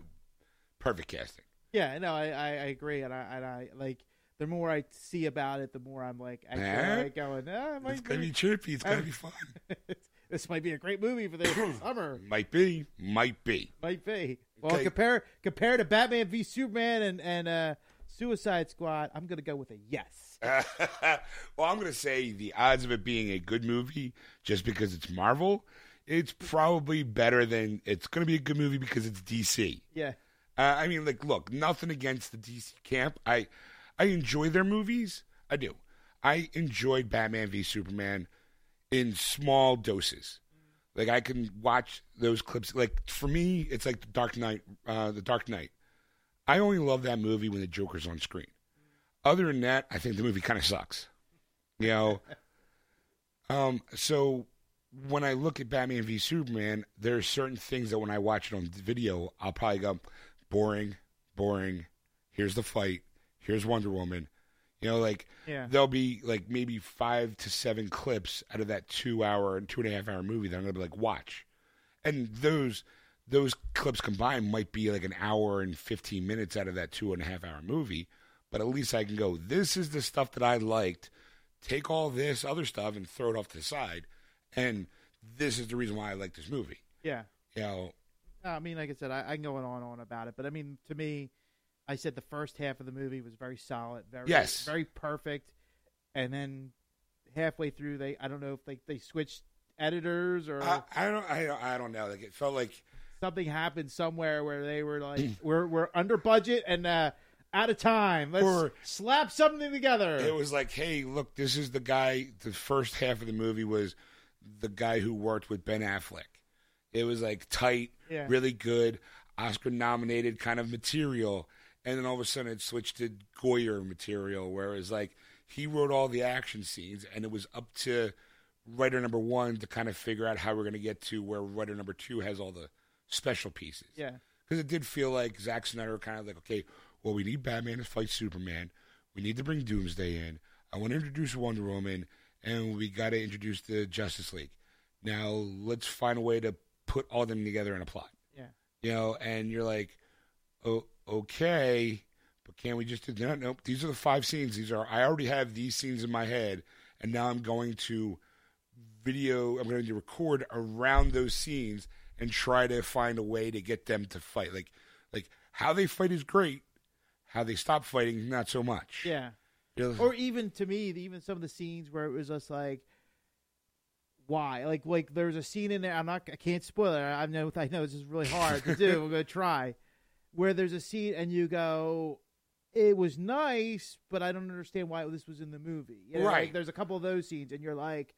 perfect casting. Yeah, no, I, I, I agree, and I, and I like the more I see about it, the more I'm like, I Eh? like going, ah, it might It's gonna be- be trippy. It's gonna be [laughs] fun. [laughs] this might be a great movie for the [coughs] summer. Might be. Might be. Might be. Well, Okay. compare compare to Batman v Superman and and uh, Suicide Squad. I'm gonna go with a yes. [laughs] well, I'm going to say the odds of it being a good movie just because it's Marvel, it's probably better than it's going to be a good movie because it's DC. Yeah, Uh, I mean, like, look, nothing against the DC camp. I, I enjoy their movies. I do. I enjoyed Batman v Superman in small doses. Like I can watch those clips. Like for me, it's like the Dark Knight. Uh, the Dark Knight. I only love that movie when the Joker's on screen. Other than that, I think the movie kind of sucks. You know. [laughs] um. So when I look at Batman v Superman, there are certain things that when I watch it on video, I'll probably go, boring, boring. Here's the fight. Here's Wonder Woman. You know, like yeah, there'll be like maybe five to seven clips out of that two hour and two and a half hour movie that I'm gonna be like, watch. And those those clips combined might be like an hour and fifteen minutes out of that two and a half hour movie. But at least I can go, this is the stuff that I liked. Take all this other stuff and throw it off to the side. And this is the reason why I like this movie. yeah. You know, I mean, like I said, I, I can go on and on about it, but I mean, to me, I said the first half of the movie was very solid, very Yes. very perfect, and then halfway through, they I don't know if they they switched editors or I, I don't I don't I don't know. Like it felt like something happened somewhere where they were like, [clears throat] we're we're under budget and uh, out of time. Let's Or- slap something together. it was like, hey, look, this is the guy. The first half of the movie was the guy who worked with Ben Affleck. It was like tight, Yeah. really good, Oscar nominated kind of material. And then all of a sudden it switched to Goyer material, where it was like he wrote all the action scenes, and it was up to writer number one to kind of figure out how we're going to get to where writer number two has all the special pieces yeah, because it did feel like Zack Snyder kind of like, okay, well, we need Batman to fight Superman. We need to bring Doomsday in. I want to introduce Wonder Woman, and we got to introduce the Justice League. Now let's find a way to put all them together in a plot. yeah, You know, and you're like, oh, okay, but can we just do no, nope? These are the five scenes. These are I already have these scenes in my head, and now I'm going to video. I'm going to record around those scenes and try to find a way to get them to fight. Like, like how they fight is great. How they stop fighting, not so much. yeah. Know, Or even to me, even some of the scenes where it was just like, why? Like, like there's a scene in there. I'm not. I can't spoil it. I know. I know this is really hard to do. [laughs] I'm gonna try. Where there's a scene and you go, it was nice, but I don't understand why this was in the movie. You know, like, Right. there's a couple of those scenes, and you're like,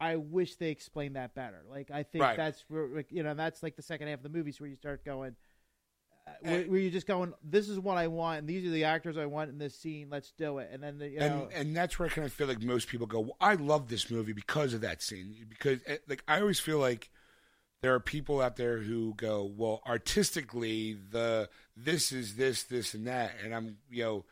I wish they explained that better. Like, I think Right. that's where, like, you know, that's like the second half of the movies where you start going. Where, And- where you're just going, this is what I want, and these are the actors I want in this scene. Let's do it, and then the, you know, and and that's where I kind of feel like most people go. Well, I love this movie because of that scene. Because eh, like I always feel like there are people out there who go, well, artistically, the this is this, this, and that, and I'm you know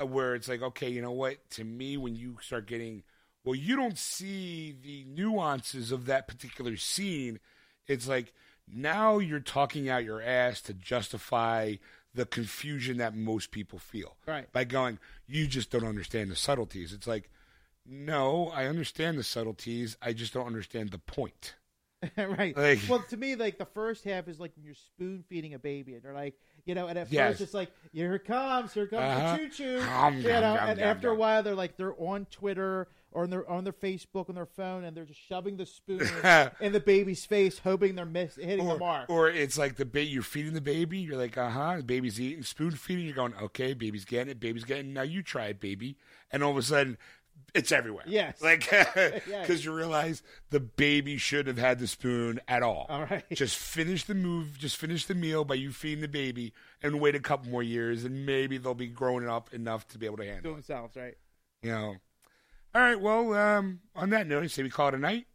uh, where it's like, okay, you know what? To me, when you start getting, well, you don't see the nuances of that particular scene. It's like now you're talking out your ass to justify the confusion that most people feel right. by going, you just don't understand the subtleties. It's like, no, I understand the subtleties. I just don't understand the point. [laughs] right. Like- well, to me, like the first half is like when you're spoon feeding a baby, and they're like, you know, and at Yes. first it's like, here it comes, here comes Uh-huh. the choo choo, you know, and after a while they're like they're on Twitter or on their on their Facebook on their phone, and they're just shoving the spoon [laughs] in the baby's face, hoping they're miss hitting the mark. or it's like the baby you're feeding the baby. You're like, uh huh. The baby's eating spoon feeding. You're going, okay, baby's getting it. Baby's getting. it. Now you try it, baby. And all of a sudden, it's everywhere. Yes. [laughs] like [laughs] because you realize the baby should have had the spoon at all. All right. Just finish the move. Just finish the meal by you feeding the baby, and wait a couple more years, and maybe they'll be growing up enough to be able to handle. to it. themselves, right? You know. All right. Well, um, on that note, I say we call it a night.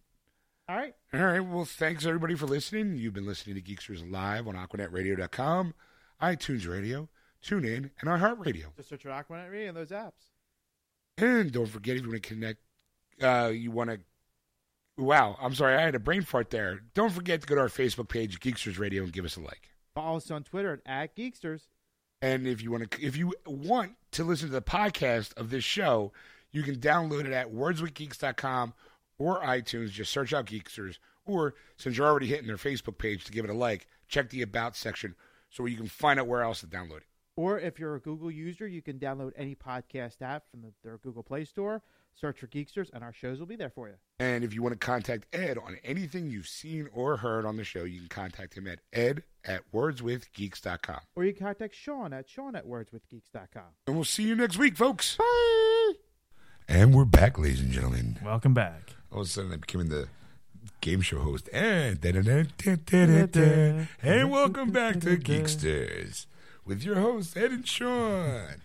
All right. All right. Well, thanks everybody for listening. You've been listening to Geeksters Live on AquanetRadio.com, iTunes Radio, TuneIn, and iHeartRadio. Just search for Aquanet Radio and those apps. And don't forget if you want to connect, uh, you want to. Wow, I'm sorry, I had a brain fart there. Don't forget to go to our Facebook page, Geeksters Radio, and give us a like. Follow us on Twitter at, at Geeksters. And if you want to, if you want to listen to the podcast of this show, you can download it at wordswithgeeks.com or iTunes. Just search out Geeksters. Or since you're already hitting their Facebook page to give it a like, check the About section so you can find out where else to download it. Or if you're a Google user, you can download any podcast app from the, their Google Play Store. Search for Geeksters, and our shows will be there for you. And if you want to contact Ed on anything you've seen or heard on the show, you can contact him at ed at wordswithgeeks.com. Or you can contact Sean at Sean at wordswithgeeks.com. And we'll see you next week, folks. Bye. And we're back, ladies and gentlemen. Welcome back. All of a sudden, I became the game show host. And, and welcome back to Geeksters with your hosts, Ed and Sean.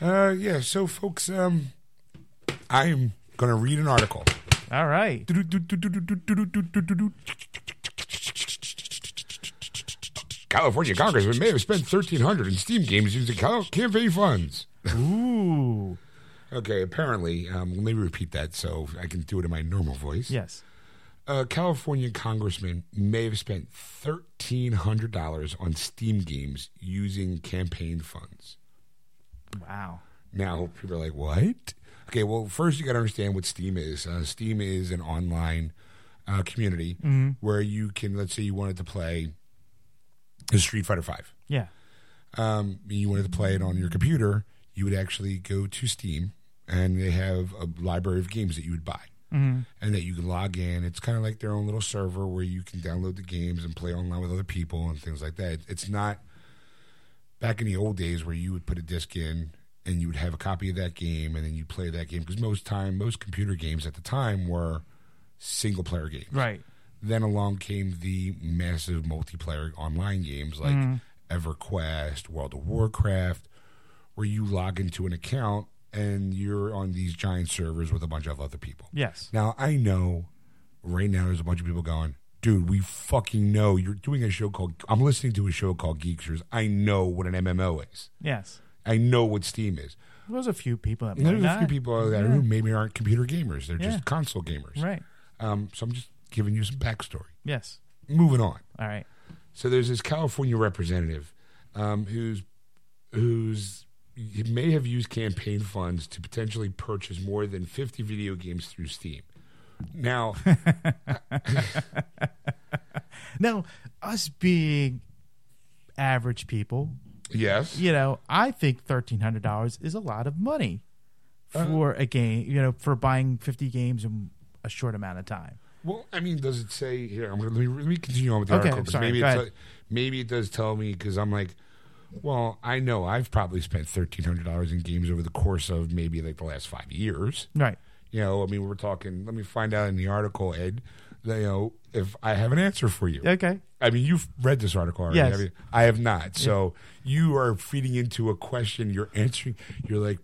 Uh, yeah, so, folks, um, I'm going to read an article. All right. California congressman may have spent thirteen hundred in Steam games using campaign funds. Ooh. Okay, apparently, um, let me repeat that so I can do it in my normal voice. Yes. A California congressman may have spent thirteen hundred dollars on Steam games using campaign funds. Wow. Now people are like, "What?" Okay, well, first you got to understand what Steam is. Uh, Steam is an online uh, community where you can, let's say, you wanted to play Street Fighter Five. Yeah. um, you wanted to play it on your computer, you would actually go to Steam, and they have a library of games that you would buy, Mm-hmm. and that you can log in. It's kind of like their own little server where you can download the games and play online with other people and things like that. It's not back in the old days where you would put a disc in and you would have a copy of that game and then you'd play that game because most time most computer games at the time were single player games. Right. Then along came the massive multiplayer online games like EverQuest, World of Warcraft, where you log into an account and you're on these giant servers with a bunch of other people. Yes. Now, I know right now there's a bunch of people going, dude, we fucking know you're doing a show called, I'm listening to a show called Geeksters. I know what an MMO is. Yes. I know what Steam is. There's a few people that there's a few people there who maybe aren't computer gamers. They're Yeah. just console gamers. Right. Um, so I'm just giving you some backstory. Yes. Moving on. All right. So there's this California representative um, who's who's he may have used campaign funds to potentially purchase more than 50 video games through Steam. Now, [laughs] Now, us being average people, yes, you know, I think thirteen hundred dollars is a lot of money uh-huh. for a game. You know, for buying fifty games in a short amount of time. well, I mean, does it say here? I'm gonna let me, let me continue on with the Okay, article. sorry, maybe go it maybe it does tell me because I'm like, well, I know I've probably spent thirteen hundred dollars in games over the course of maybe like the last five years. Right. You know, I mean, we're talking. Let me find out in the article, Ed. That, you know, if I have an answer for you. Okay. I mean, you've read this article already. Yes. have you? I have not. So you are feeding into a question. You're answering. You're like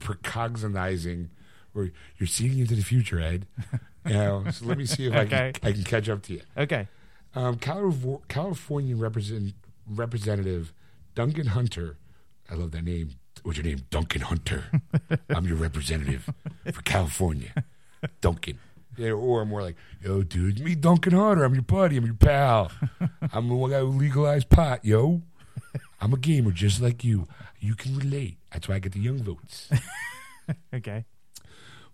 precognizing, or you're seeing into the future, Ed. [laughs] You know. So let me see if I can I can catch up to you. Okay. Um, California, California represent, representative Duncan Hunter. I love that name. What's your name? Duncan Hunter. [laughs] I'm your representative for California. Duncan. Yeah, or more like, yo, dude, me, Duncan Hunter. I'm your buddy. I'm your pal. I'm the one guy who legalized pot, yo. I'm a gamer just like you. You can relate. That's why I get the young votes. [laughs] Okay.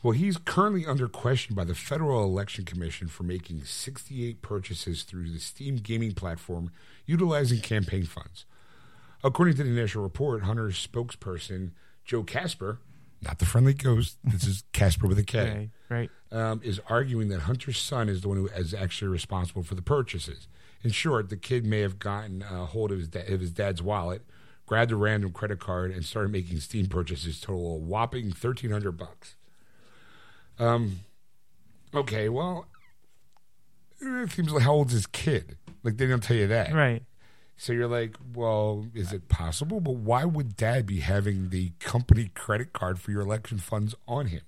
Well, he's currently under question by the Federal Election Commission for making 68 purchases through the Steam gaming platform utilizing campaign funds. According to the initial report, Hunter's spokesperson, Joe Kasper, not the friendly ghost, this is Casper with a K, [laughs] Okay, right. um, is arguing that Hunter's son is the one who is actually responsible for the purchases. In short, the kid may have gotten a hold of his, da- of his dad's wallet, grabbed a random credit card, and started making Steam purchases total a whopping thirteen hundred bucks. Um, okay, well, it seems like how old is this kid? Like they don't tell you that, Right. So you're like, well, is it possible? But why would dad be having the company credit card for your election funds on him?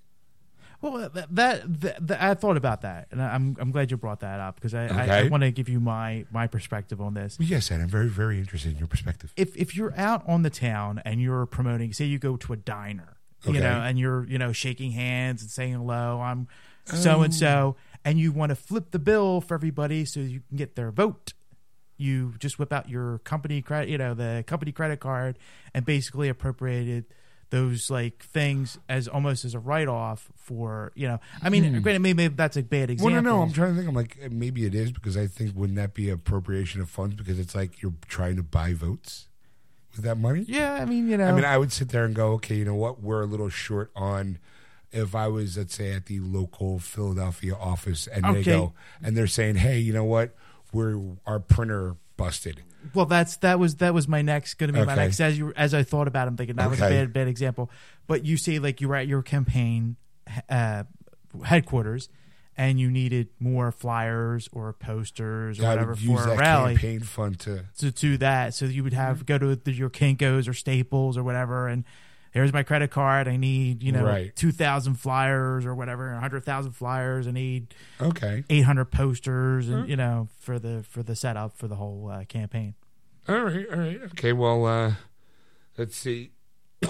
Well, that, that, that, that- I thought about that, and I'm I'm glad you brought that up because I, I, I want to give you my my perspective on this. Yes, Ed, I'm very, very interested in your perspective. If if you're out on the town and you're promoting, say you go to a diner, you know, and you're you know shaking hands and saying hello, I'm so and so, and you want to flip the bill for everybody so you can get their vote. You just whip out your company credit, you know, the company credit card, and basically appropriated those like things as almost as a write off for you know. I mean, granted, maybe that's a bad Hmm. Well, example. no, no. I'm trying to think. I'm like, maybe it is because I think wouldn't that be appropriation of funds because it's like you're trying to buy votes with that money? Yeah, I mean, you know, I mean, I would sit there and go, okay, you know what? We're a little short on. If I was, let's say, at the local Philadelphia office, and they go and they're saying, "Hey, you know what? We're our printer busted." Well, that's that was that was my next going to be my Okay. next as you as I thought about. it, I'm thinking that was a Okay. bad bad example. But you say like you were at your campaign uh, headquarters and you needed more flyers or posters or I whatever would use for a that rally campaign fund to. to do that. So you would have go to the, your Kinkos or Staples or whatever, and here's my credit card. I need you know Right. two thousand flyers or whatever, hundred thousand flyers. I need Okay, eight hundred posters, and you know for the for the setup for the whole uh, campaign. all right, all right, okay. Well, uh, let's see. [coughs]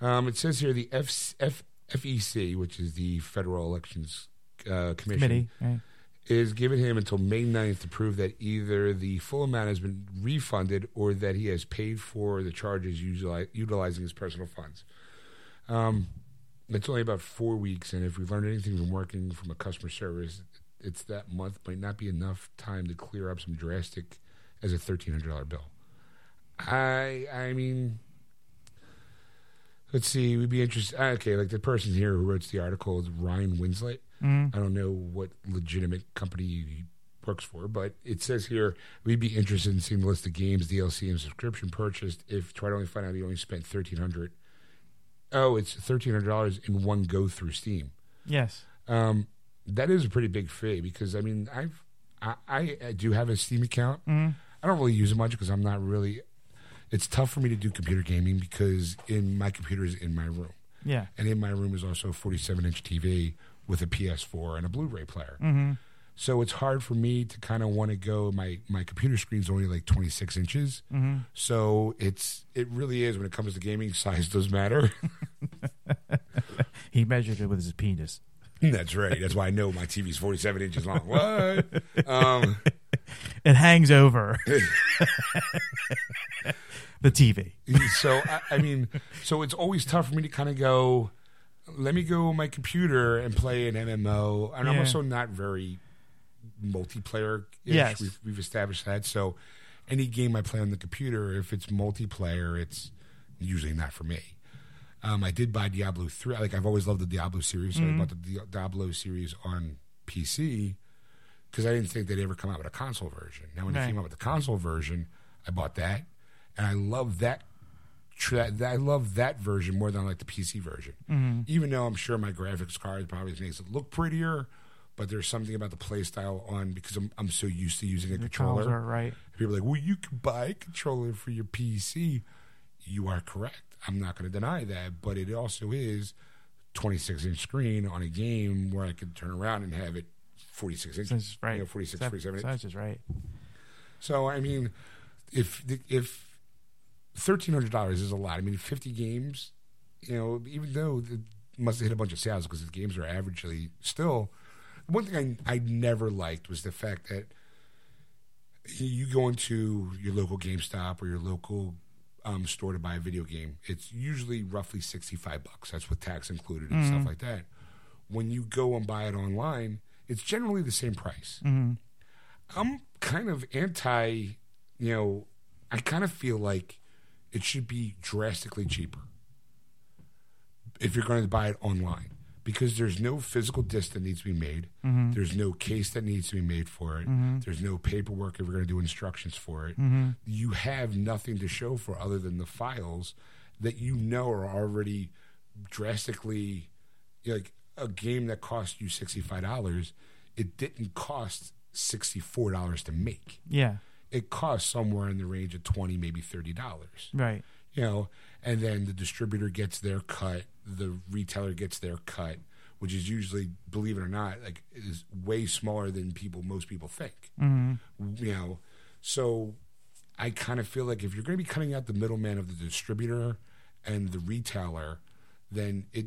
um, it says here the F, F, FEC, which is the Federal Elections uh, Commission, Committee, right? Is giving him until May 9th to prove that either the full amount has been refunded or that he has paid for the charges utili- utilizing his personal funds. Um, it's only about four weeks, and if we've learned anything from working from a customer service, it's that month might not be enough time to clear up some drastic as a thirteen hundred dollar bill. I I mean, let's see. We'd be interested. Okay, like the person here who wrote the article is Ryan Winslett. Mm-hmm. I don't know what legitimate company he works for, but it says here we'd be interested in seeing the list of games, DLC, and subscription purchased. If try to only find out he only spent thirteen hundred. Oh, it's thirteen hundred dollars in one go through Steam. Yes. Um, that is a pretty big fee because I mean I've I, I, do have a Steam account. Mm-hmm. I don't really use it much because I'm not really. It's tough for me to do computer gaming because in my computer is in my room, Yeah. and in my room is also a 47 inch TV with a PS4 and a Blu-ray player. Mm-hmm. So it's hard for me to kind of want to go. My my computer screen's only like 26 inches, Mm-hmm. so it's it really is when it comes to gaming. Size does matter. [laughs] [laughs] He measured it with his penis. That's right. That's why I know my TV's 47 inches long. What? [laughs] Um, [laughs] It hangs over [laughs] the TV. so I, I mean, so it's always tough for me to kind of go. Let me go on my computer and play an MMO, and I'm also not very multiplayer. Yes. we've, we've established that. So any game I play on the computer, if it's multiplayer, it's usually not for me. Um, I did buy Diablo three. Like I've always loved the Diablo series, so I bought the Diablo series on PC because I didn't think they'd ever come out with a console version. Now when Right. they came out with the console version, I bought that, and I love that. Tra- that I love that version more than I like the PC version. Mm-hmm. Even though I'm sure my graphics card probably makes it look prettier, but there's something about the play style on because I'm I'm so used to using a controller. Controls are right. People are like, well, you can buy a controller for your PC. You are correct. I'm not going to deny that, but it also is 26 inch screen on a game where I could turn around and have it 46 inches, right. you know, 46, That- 47 inches. That's just right. So I mean, if if thirteen hundred dollars is a lot, I mean, fifty games, you know, even though it must have hit a bunch of sales because the games are averagely still. One thing I I never liked was the fact that you go into your local GameStop or your local um, store to buy a video game, it's usually roughly sixty-five bucks. That's with tax included and stuff like that. When you go and buy it online, it's generally the same price. Mm-hmm. I'm kind of anti, you know, I kind of feel like it should be drastically cheaper if you're going to buy it online because there's no physical disc that needs to be made. Mm-hmm. There's no case that needs to be made for it. Mm-hmm. There's no paperwork if you're going to do instructions for it. You have nothing to show for other than the files that you know are already drastically like a game that cost you $65 it didn't cost $64 to make Yeah. it cost somewhere in the range of 20 maybe $30 Right. you know and then the distributor gets their cut the retailer gets their cut which is usually believe it or not like is way smaller than people most people think mm-hmm. you know so i kind of feel like if you're going to be cutting out the middleman of the distributor and the retailer then it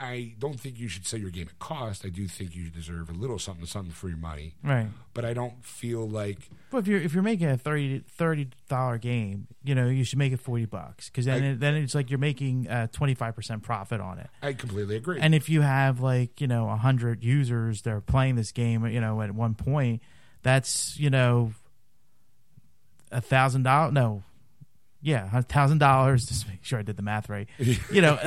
i don't think you should sell your game at cost i do think you deserve a little something something for your money Right. but i don't feel like But if you're if you're making a 30 dollar game, you know you should make it forty bucks because then I- it, then it's like you're making uh, a twenty five percent profit on it. i completely agree And if you have like you know hundred users that are playing this game, you know at one point, that's you know a thousand dollars. No, yeah, a thousand dollars. Just make sure I did the math right. [laughs] you know,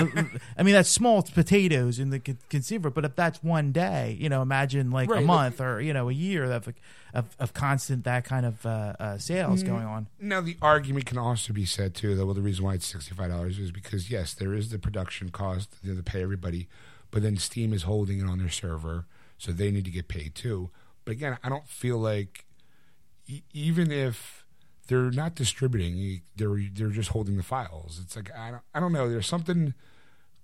I mean that's small potatoes in the con- conceiver. But if that's one day, you know, imagine like Right, a like- month or you know a year of of, of constant that kind of uh, uh, sales going on. Now the argument can also be said too that well the reason why it's sixty five dollars is because yes there is the production cost you know, to pay everybody, but then Steam is holding it on their server so they need to get paid too. But again, I don't feel like e- even if they're not distributing, they're they're just holding the files. It's like I don't, I don't know. There's something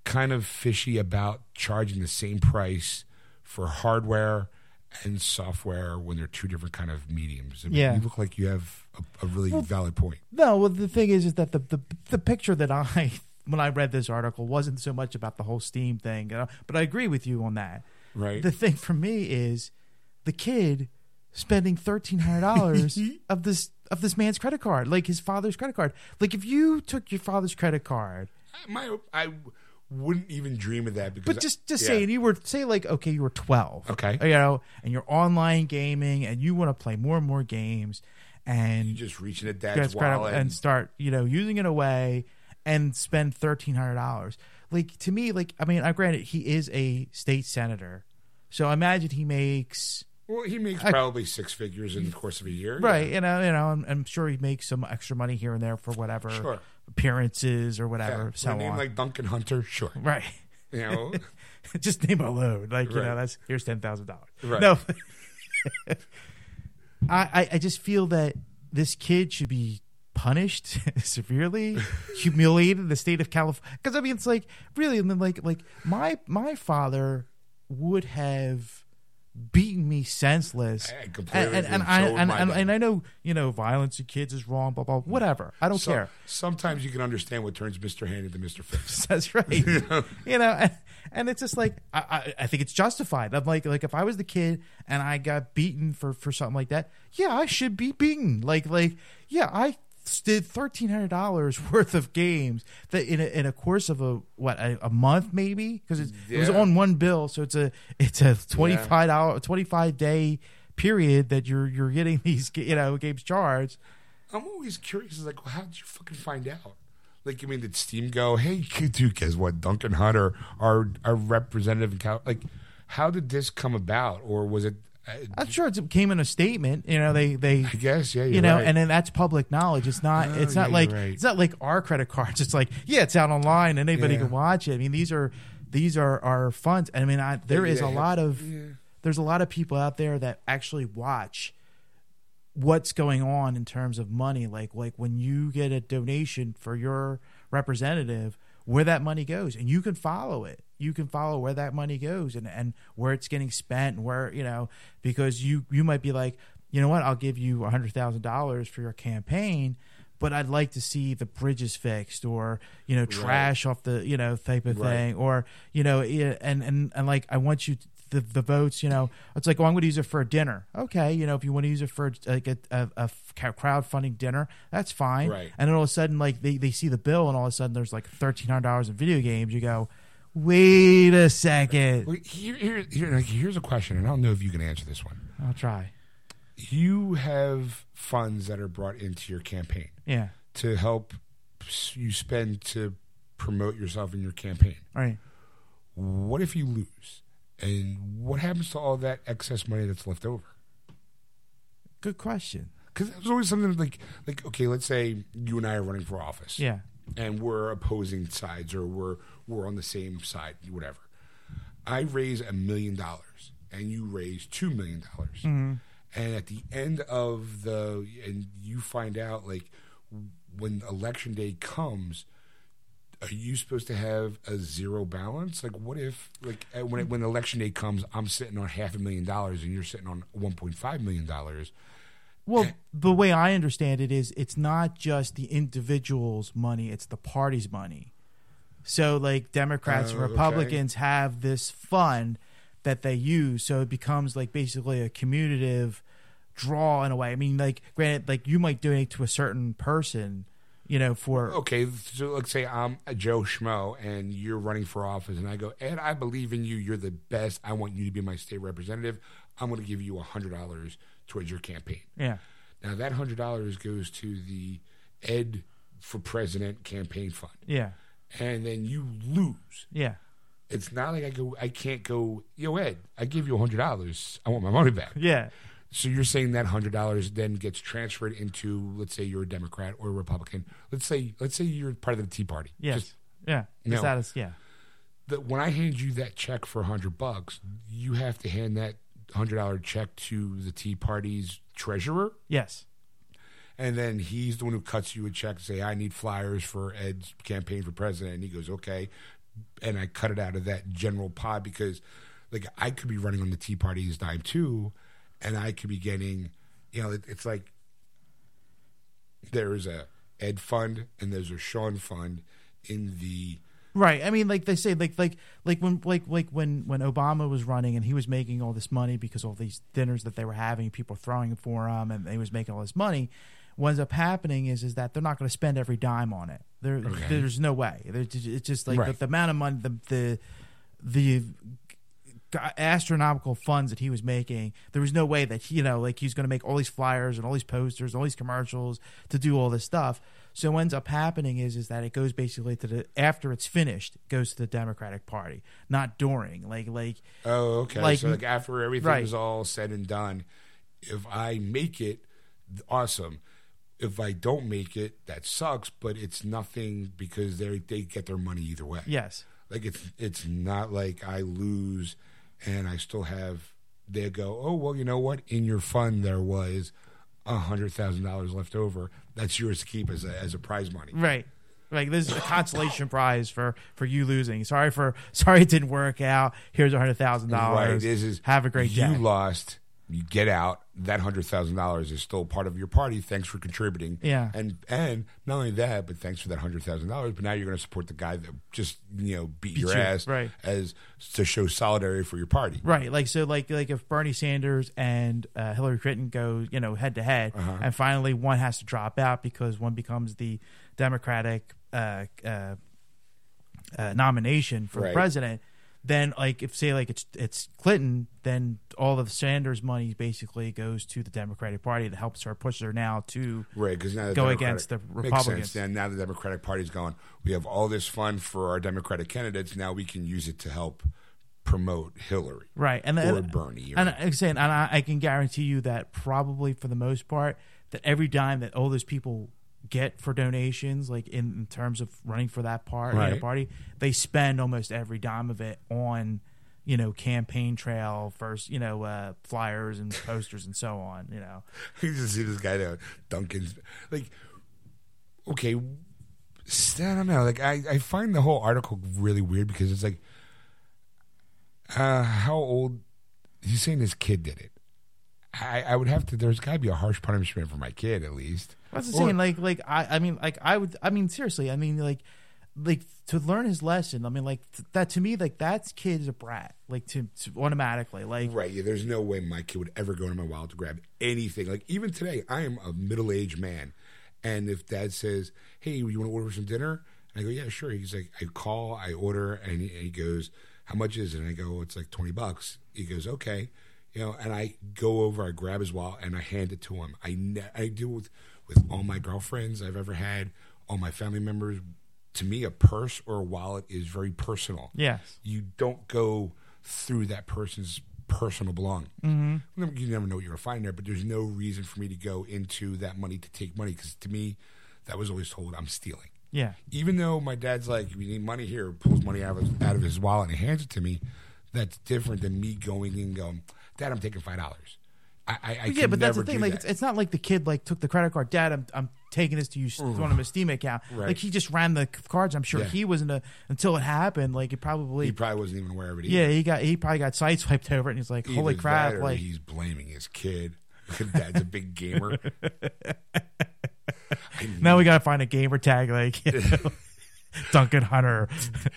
kind of fishy about charging the same price for hardware and software when they're two different kind of mediums. I mean, Yeah. you look like you have a, a really valid point. No, well, the thing is, is that the, the the picture that I [laughs] when I read this article wasn't so much about the whole Steam thing, but I agree with you on that. Right. The thing for me is the kid spending thirteen hundred dollars [laughs] mhm. of this of this man's credit card, like his father's credit card. Like if you took your father's credit card, My, I wouldn't even dream of that because. but just just yeah. saying you were say like okay, you were twelve, Okay. you know, and you're online gaming and you want to play more and more games, and you just reaching at dad's wallet and start you know using it away and spend thirteen hundred dollars. Like to me, like I mean, I granted he is a state senator, so I imagine he makes well, he makes I- probably six figures in the course of a year. right. Yeah. You know, you know, I'm, I'm sure he makes some extra money here and there for whatever Sure. appearances or whatever. For So name on. like Duncan Hunter, sure. right. You know, [laughs] Just name alone, like you know, that's here's ten thousand dollars. Right. No, [laughs] I, I I just feel that this kid should be punished [laughs] severely, humiliated in the state of California. Because I mean, it's like really, and then like like my my father would have beaten me senseless. I and, and, and I and, and, and I know you know violence of kids is wrong, blah blah whatever. I don't So- care. Sometimes you can understand what turns Mr. Hand into Mr. Phipps. [laughs] That's right. [laughs] you know, and, and it's just like I, I, I think it's justified. I'm like, like if I was the kid and I got beaten for for something like that, yeah, I should be beaten. Like, like yeah, I did thirteen hundred dollars [laughs] worth of games that in a, in a course of a what a, a month maybe because it was on one bill, so it's a it's a twenty five hour twenty five day period that you're you're getting [laughs] these you know games charged. I'm always curious. Like, well, how did you fucking find out? Like, I mean, did Steam go, hey, dude, guess what? Duncan Hunter, our our representative in Cal, like, how did this come about, or was it? I'm sure it came in a statement. You know, they they I guess, yeah, you're you know, right. and then that's public knowledge. It's not. Oh, it's not yeah, like right. it's not like our credit cards. It's like yeah, it's out online and anybody Yeah. can watch it. I mean, these are these are our funds. And I mean, I, there is a lot of there's a lot of people out there that actually watch what's going on in terms of money. Like like when you get a donation for your representative, where that money goes, and you can follow it. You can follow where that money goes and and where it's getting spent, and where you know because you you might be like, you know what, I'll give you a hundred thousand dollars for your campaign. But I'd like to see the bridges fixed, or you know, trash off the you know type of Right. thing, or you know, and and and like I want you the the votes. You know, it's like, oh, I'm going to use it for a dinner. Okay, you know, if you want to use it for like a, a, a crowdfunding dinner, that's fine. Right. And then all of a sudden, like they they see the bill, and all of a sudden there's like thirteen hundred dollars in video games. You go, wait a second. Well, here, here, here, like, here's a question, and I don't know if you can answer this one. I'll try. You have funds that are brought into your campaign Yeah. to help you spend to promote yourself in your campaign. All right. What if you lose? And what happens to all that excess money that's left over? Good question. Because there's always something like, like okay, let's say you and I are running for office. Yeah. and we're opposing sides or we're we're on the same side, whatever. I raise a million dollars and you raise two million dollars, mm-hmm. and at the end of the and you find out like when election day comes. Are you supposed to have a zero balance? Like, what if, like, uh, when when election day comes, I'm sitting on half a million dollars and you're sitting on 1.5 million dollars? Well, the way I understand it is it's not just the individual's money, it's the party's money. So like Democrats and Oh, okay. Republicans have this fund that they use, so it becomes like basically a commutative draw in a way. I mean, like granted, like you might donate to a certain person, you know, for Okay, so let's say I'm a Joe Schmo and you're running for office, and I go, Ed, I believe in you. You're the best. I want you to be my state representative. I'm going to give you a hundred dollars towards your campaign. yeah, Now that hundred dollars goes to the Ed for President campaign fund, yeah, and then you lose. yeah, It's not like I go. I can't go. Yo, Ed, I give you a hundred dollars. I want my money back. yeah, So you're saying that hundred dollars then gets transferred into, let's say you're a Democrat or a Republican. Let's say, let's say you're part of the Tea Party. yes, Just yeah. No. That is- yeah, that when I hand you that check for a hundred bucks, you have to hand that hundred dollar check to the Tea Party's treasurer, yes, and then he's the one who cuts you a check and say, "I need flyers for Ed's campaign for president," and he goes, "Okay," and I cut it out of that general pot because, like, I could be running on the Tea Party's dime too, and I could be getting, you know, it, it's like there's a Ed fund and there's a Sean fund in the Right. I mean, like they say, like like like when like like when when Obama was running and he was making all this money because all these dinners that they were having, people throwing for him, and he was making all this money. What ends up happening is is that they're not going to spend every dime on it. There, Okay. there's no way. There's, it's just like the, the amount of money, the the the astronomical funds that he was making. There was no way that he, you know, like he's going to make all these flyers and all these posters, and all these commercials to do all this stuff. So what ends up happening is is that it goes basically to the after it's finished, it goes to the Democratic Party, not during. Like like Oh, okay. Like- so like after everything right. is all said and done, if I make it, awesome. If I don't make it, that sucks. But it's nothing because they they get their money either way. yes, Like it's it's not like I lose and I still have. They go, oh well, you know what? In your fund there was a hundred thousand dollars left over. That's yours to keep as a as a prize money. right. Like this is a consolation prize for for you losing. Sorry for [laughs] sorry it didn't work out. Here's a hundred thousand dollars. Right. This is Have a great you day. lost. You get out. That hundred thousand dollars is still part of your party. Thanks for contributing. Yeah. And and not only that, but thanks for that hundred thousand dollars. But now you're going to support the guy that just you know beat, your you, ass right. as to show solidarity for your party. Right, like so, like like if Bernie Sanders and uh, Hillary Clinton go, you know, head to head, Uh-huh. and finally one has to drop out because one becomes the Democratic uh, uh, uh, nomination for Right. president. Then, like if say like it's it's Clinton, then all of Sanders' money basically goes to the Democratic Party that helps her push her now to Right, because now the Go Democratic- against the Makes Republicans. sense. And now the Democratic Party's going. We have all this fund for our Democratic candidates. Now we can use it to help promote Hillary right and or and, Bernie. Or, And I'm saying, and I, I can guarantee you that probably for the most part, that every dime that all those people get for donations, like in, in terms of running for that part, Right. party, they spend almost every dime of it on, you know, campaign trail, first, you know, uh, flyers and [laughs] posters and so on. You know, [laughs] you just see this guy there, Duncan's like, okay, I don't know. Like, I, I find the whole article really weird because it's like, uh, how old? He's saying his kid did it. I, I would have to. There's got to be a harsh punishment for my kid, at least. That's the saying. Like, like I, I mean, like I would, I mean, seriously, I mean, like like to learn his lesson. I mean, like th- that to me, like that's kid's a brat, like to, to automatically, like Right. Yeah, there's no way my kid would ever go into my wallet to grab anything. Like even today, I am a middle aged man. And if dad says, Hey, you want to order some dinner? And I go, Yeah, sure. He's like, I call, I order, and he, and he goes, How much is it? And I go, It's like 20 bucks. He goes, Okay. You know, and I go over, I grab his wallet, and I hand it to him. I, ne- I do with, with all my girlfriends I've ever had, all my family members. To me, a purse or a wallet is very personal yes, you don't go through that person's personal belongings. Mm-hmm. You never know what you're going to find there, but there's no reason for me to go into that money to take money because to me, that was always told I'm stealing. yeah, Even though my dad's like, "You need money here," pulls money out of his, out of his wallet and hands it to me. That's different than me going and going, "Dad, I'm taking five dollars." I, I, I yeah. But that's the thing. Like that. it's, it's not like the kid like took the credit card. Dad, I'm I'm taking this to use mm-hmm. on him a Steam account. Right. Like he just ran the cards. I'm sure Yeah. he wasn't a until it happened. Like it probably he probably wasn't even aware of it. Either. yeah. He got he probably got sideswiped [laughs] over it. and he's like, holy crap! Like he's blaming his kid. [laughs] Dad's a big gamer. [laughs] now we gotta find a gamer tag like you know, [laughs] Duncan Hunter [laughs]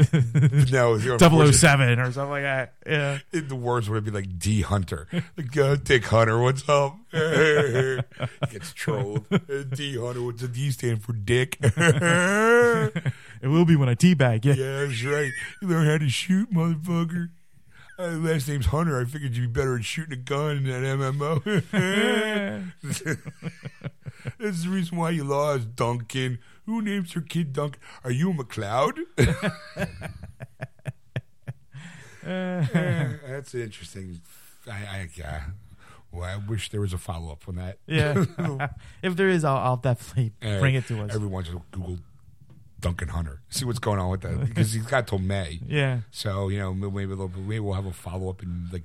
no, the [laughs] 007 or something like that. Yeah. In the worst would be like D Hunter. Like, uh, Dick Hunter, what's up? He Gets trolled. Uh, D Hunter, what's the D stand for Dick? yeah, It will be when I teabag. Yeah. that's right. You learn how to shoot, motherfucker. Uh, last name's Hunter. I figured you'd be better at shooting a gun than an MMO. That's the reason why you lost, Duncan. Who names their kid Duncan? Are you MacLeod? Eh, [laughs] [laughs] that's interesting. I, I yeah. Well, I wish there was a follow up on that. Yeah. [laughs] if there is, I'll, I'll definitely bring it to us. Everyone just Google Duncan Hunter. See what's going on with that because he's got till May. yeah. So you know maybe little, maybe we'll have a follow up in like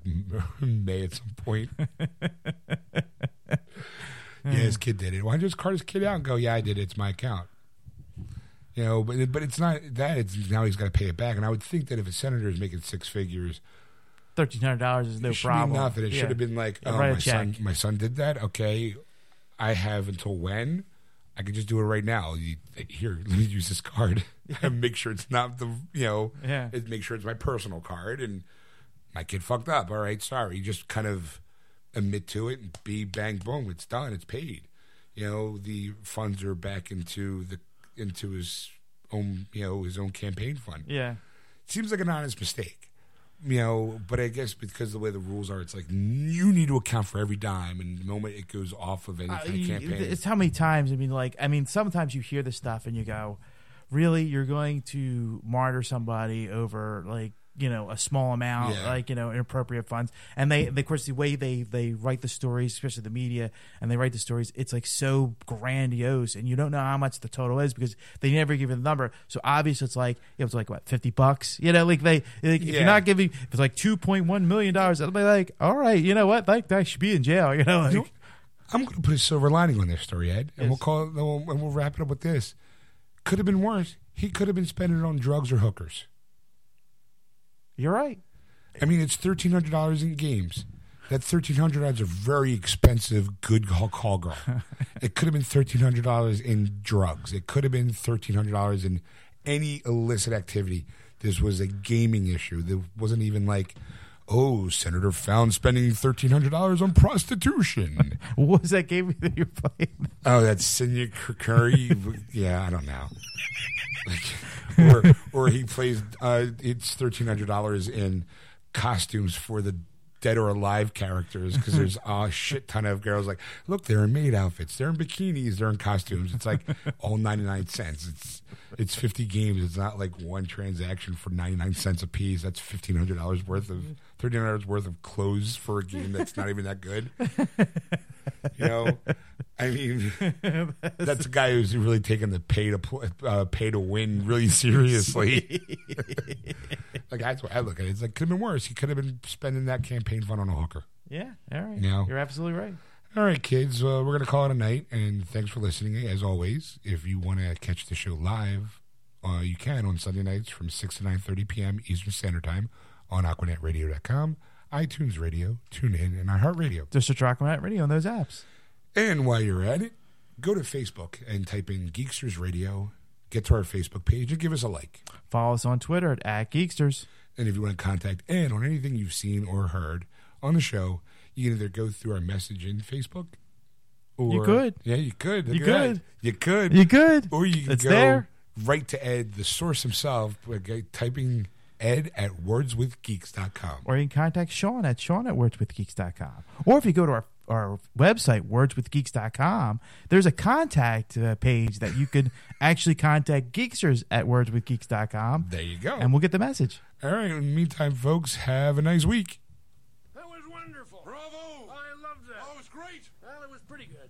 May at some point. yeah, his kid did it. Why don't you just card his kid out and go? Yeah, I did it. It's my account. You know, but but it's not that. It's now he's got to pay it back. And I would think that if a senator is making six figures, Thirteen hundred dollars is no it should problem. be nothing. It Yeah. should have been like, Yeah, oh, my son, my son did that. Okay, I have until when? I could just do it right now. You, here, [laughs] let me use this card and [laughs] make sure it's not the you know, Yeah. make sure it's my personal card. And my kid fucked up. All right, sorry. Just kind of admit to it and be bang boom. It's done. It's paid. You know, the funds are back into the into his own you know his own campaign fund Yeah. seems like an honest mistake. You know, but I guess because the way the rules are, it's like you need to account for every dime, and the moment it goes off of any Uh, kind of campaign, it's how many times I mean, like, I mean, sometimes you hear this stuff and you go, "Really, you're going to martyr somebody over like you know a small amount, Yeah. like you know inappropriate funds?" And they, they, of course, the way they they write the stories, especially the media, and they write the stories, it's like so grandiose, and you don't know how much the total is because they never give you the number. So obviously, it's like it was like what fifty bucks, you know, like they like, if Yeah. you're not giving, if it's like two point one million dollars, they'll be like, "All right, you know what, like that should be in jail," you know, like. I'm going to put a silver lining on this story, Ed, and Yes. we'll call it, and we'll, and we'll wrap it up with this. Could have been worse. He could have been spending it on drugs or hookers. You're right. I mean, it's thirteen hundred dollars in games. That thirteen hundred dollars is a very expensive good call, call girl. [laughs] it could have been thirteen hundred dollars in drugs. It could have been thirteen hundred dollars in any illicit activity. This was a gaming issue. There wasn't even like, oh, senator found spending thirteen hundred dollars on prostitution. [laughs] What was that game that you're playing? oh, that's Senior Curry. [laughs] yeah, I don't know. or or he plays. Uh, it's thirteen hundred dollars in costumes for the dead or alive characters because [laughs] there's a shit ton of girls like look they're in maid outfits they're in bikinis they're in costumes it's like all 99 cents it's it's 50 games it's not like one transaction for 99 cents a piece that's $1500 worth of $1300 worth of clothes for a game that's not even that good [laughs] you know i mean [laughs] that's a guy who's really taking the pay to play, uh, pay to win really seriously [laughs] like that's what I look at it. It's like could have been worse. He could have been spending that campaign fund on a hooker. Yeah, all right. No. You're absolutely right. All right, kids, uh, we're gonna call it a night, and thanks for listening. As always, if you want to catch the show live, uh, you can on Sunday nights from six to nine thirty p.m. Eastern Standard Time on AquanetRadio.com, iTunes Radio, TuneIn, and iHeartRadio. Just search Aquanet Radio on those apps. And while you're at it, go to Facebook and type in Geeksters Radio get to our Facebook page and give us a like. Follow us on Twitter at, at Geeksters. And if you want to contact Ed on anything you've seen or heard on the show, you can either go through our message in Facebook. Or, You could. Yeah, you could. Look You at that. could. You could. You good? Or you can It's go there. right to Ed, the source himself, by typing Ed at wordswithgeeks.com. Or you can contact Sean at Sean at wordswithgeeks.com. Or if you go to our, our website, wordswithgeeks.com, there's a contact uh, page that you could [laughs] actually contact Geeksters at wordswithgeeks.com, There you go. and we'll get the message. All right. In the meantime, folks, have a nice week. That was wonderful. Bravo! I loved that. Oh, it was great. Well, it was pretty good.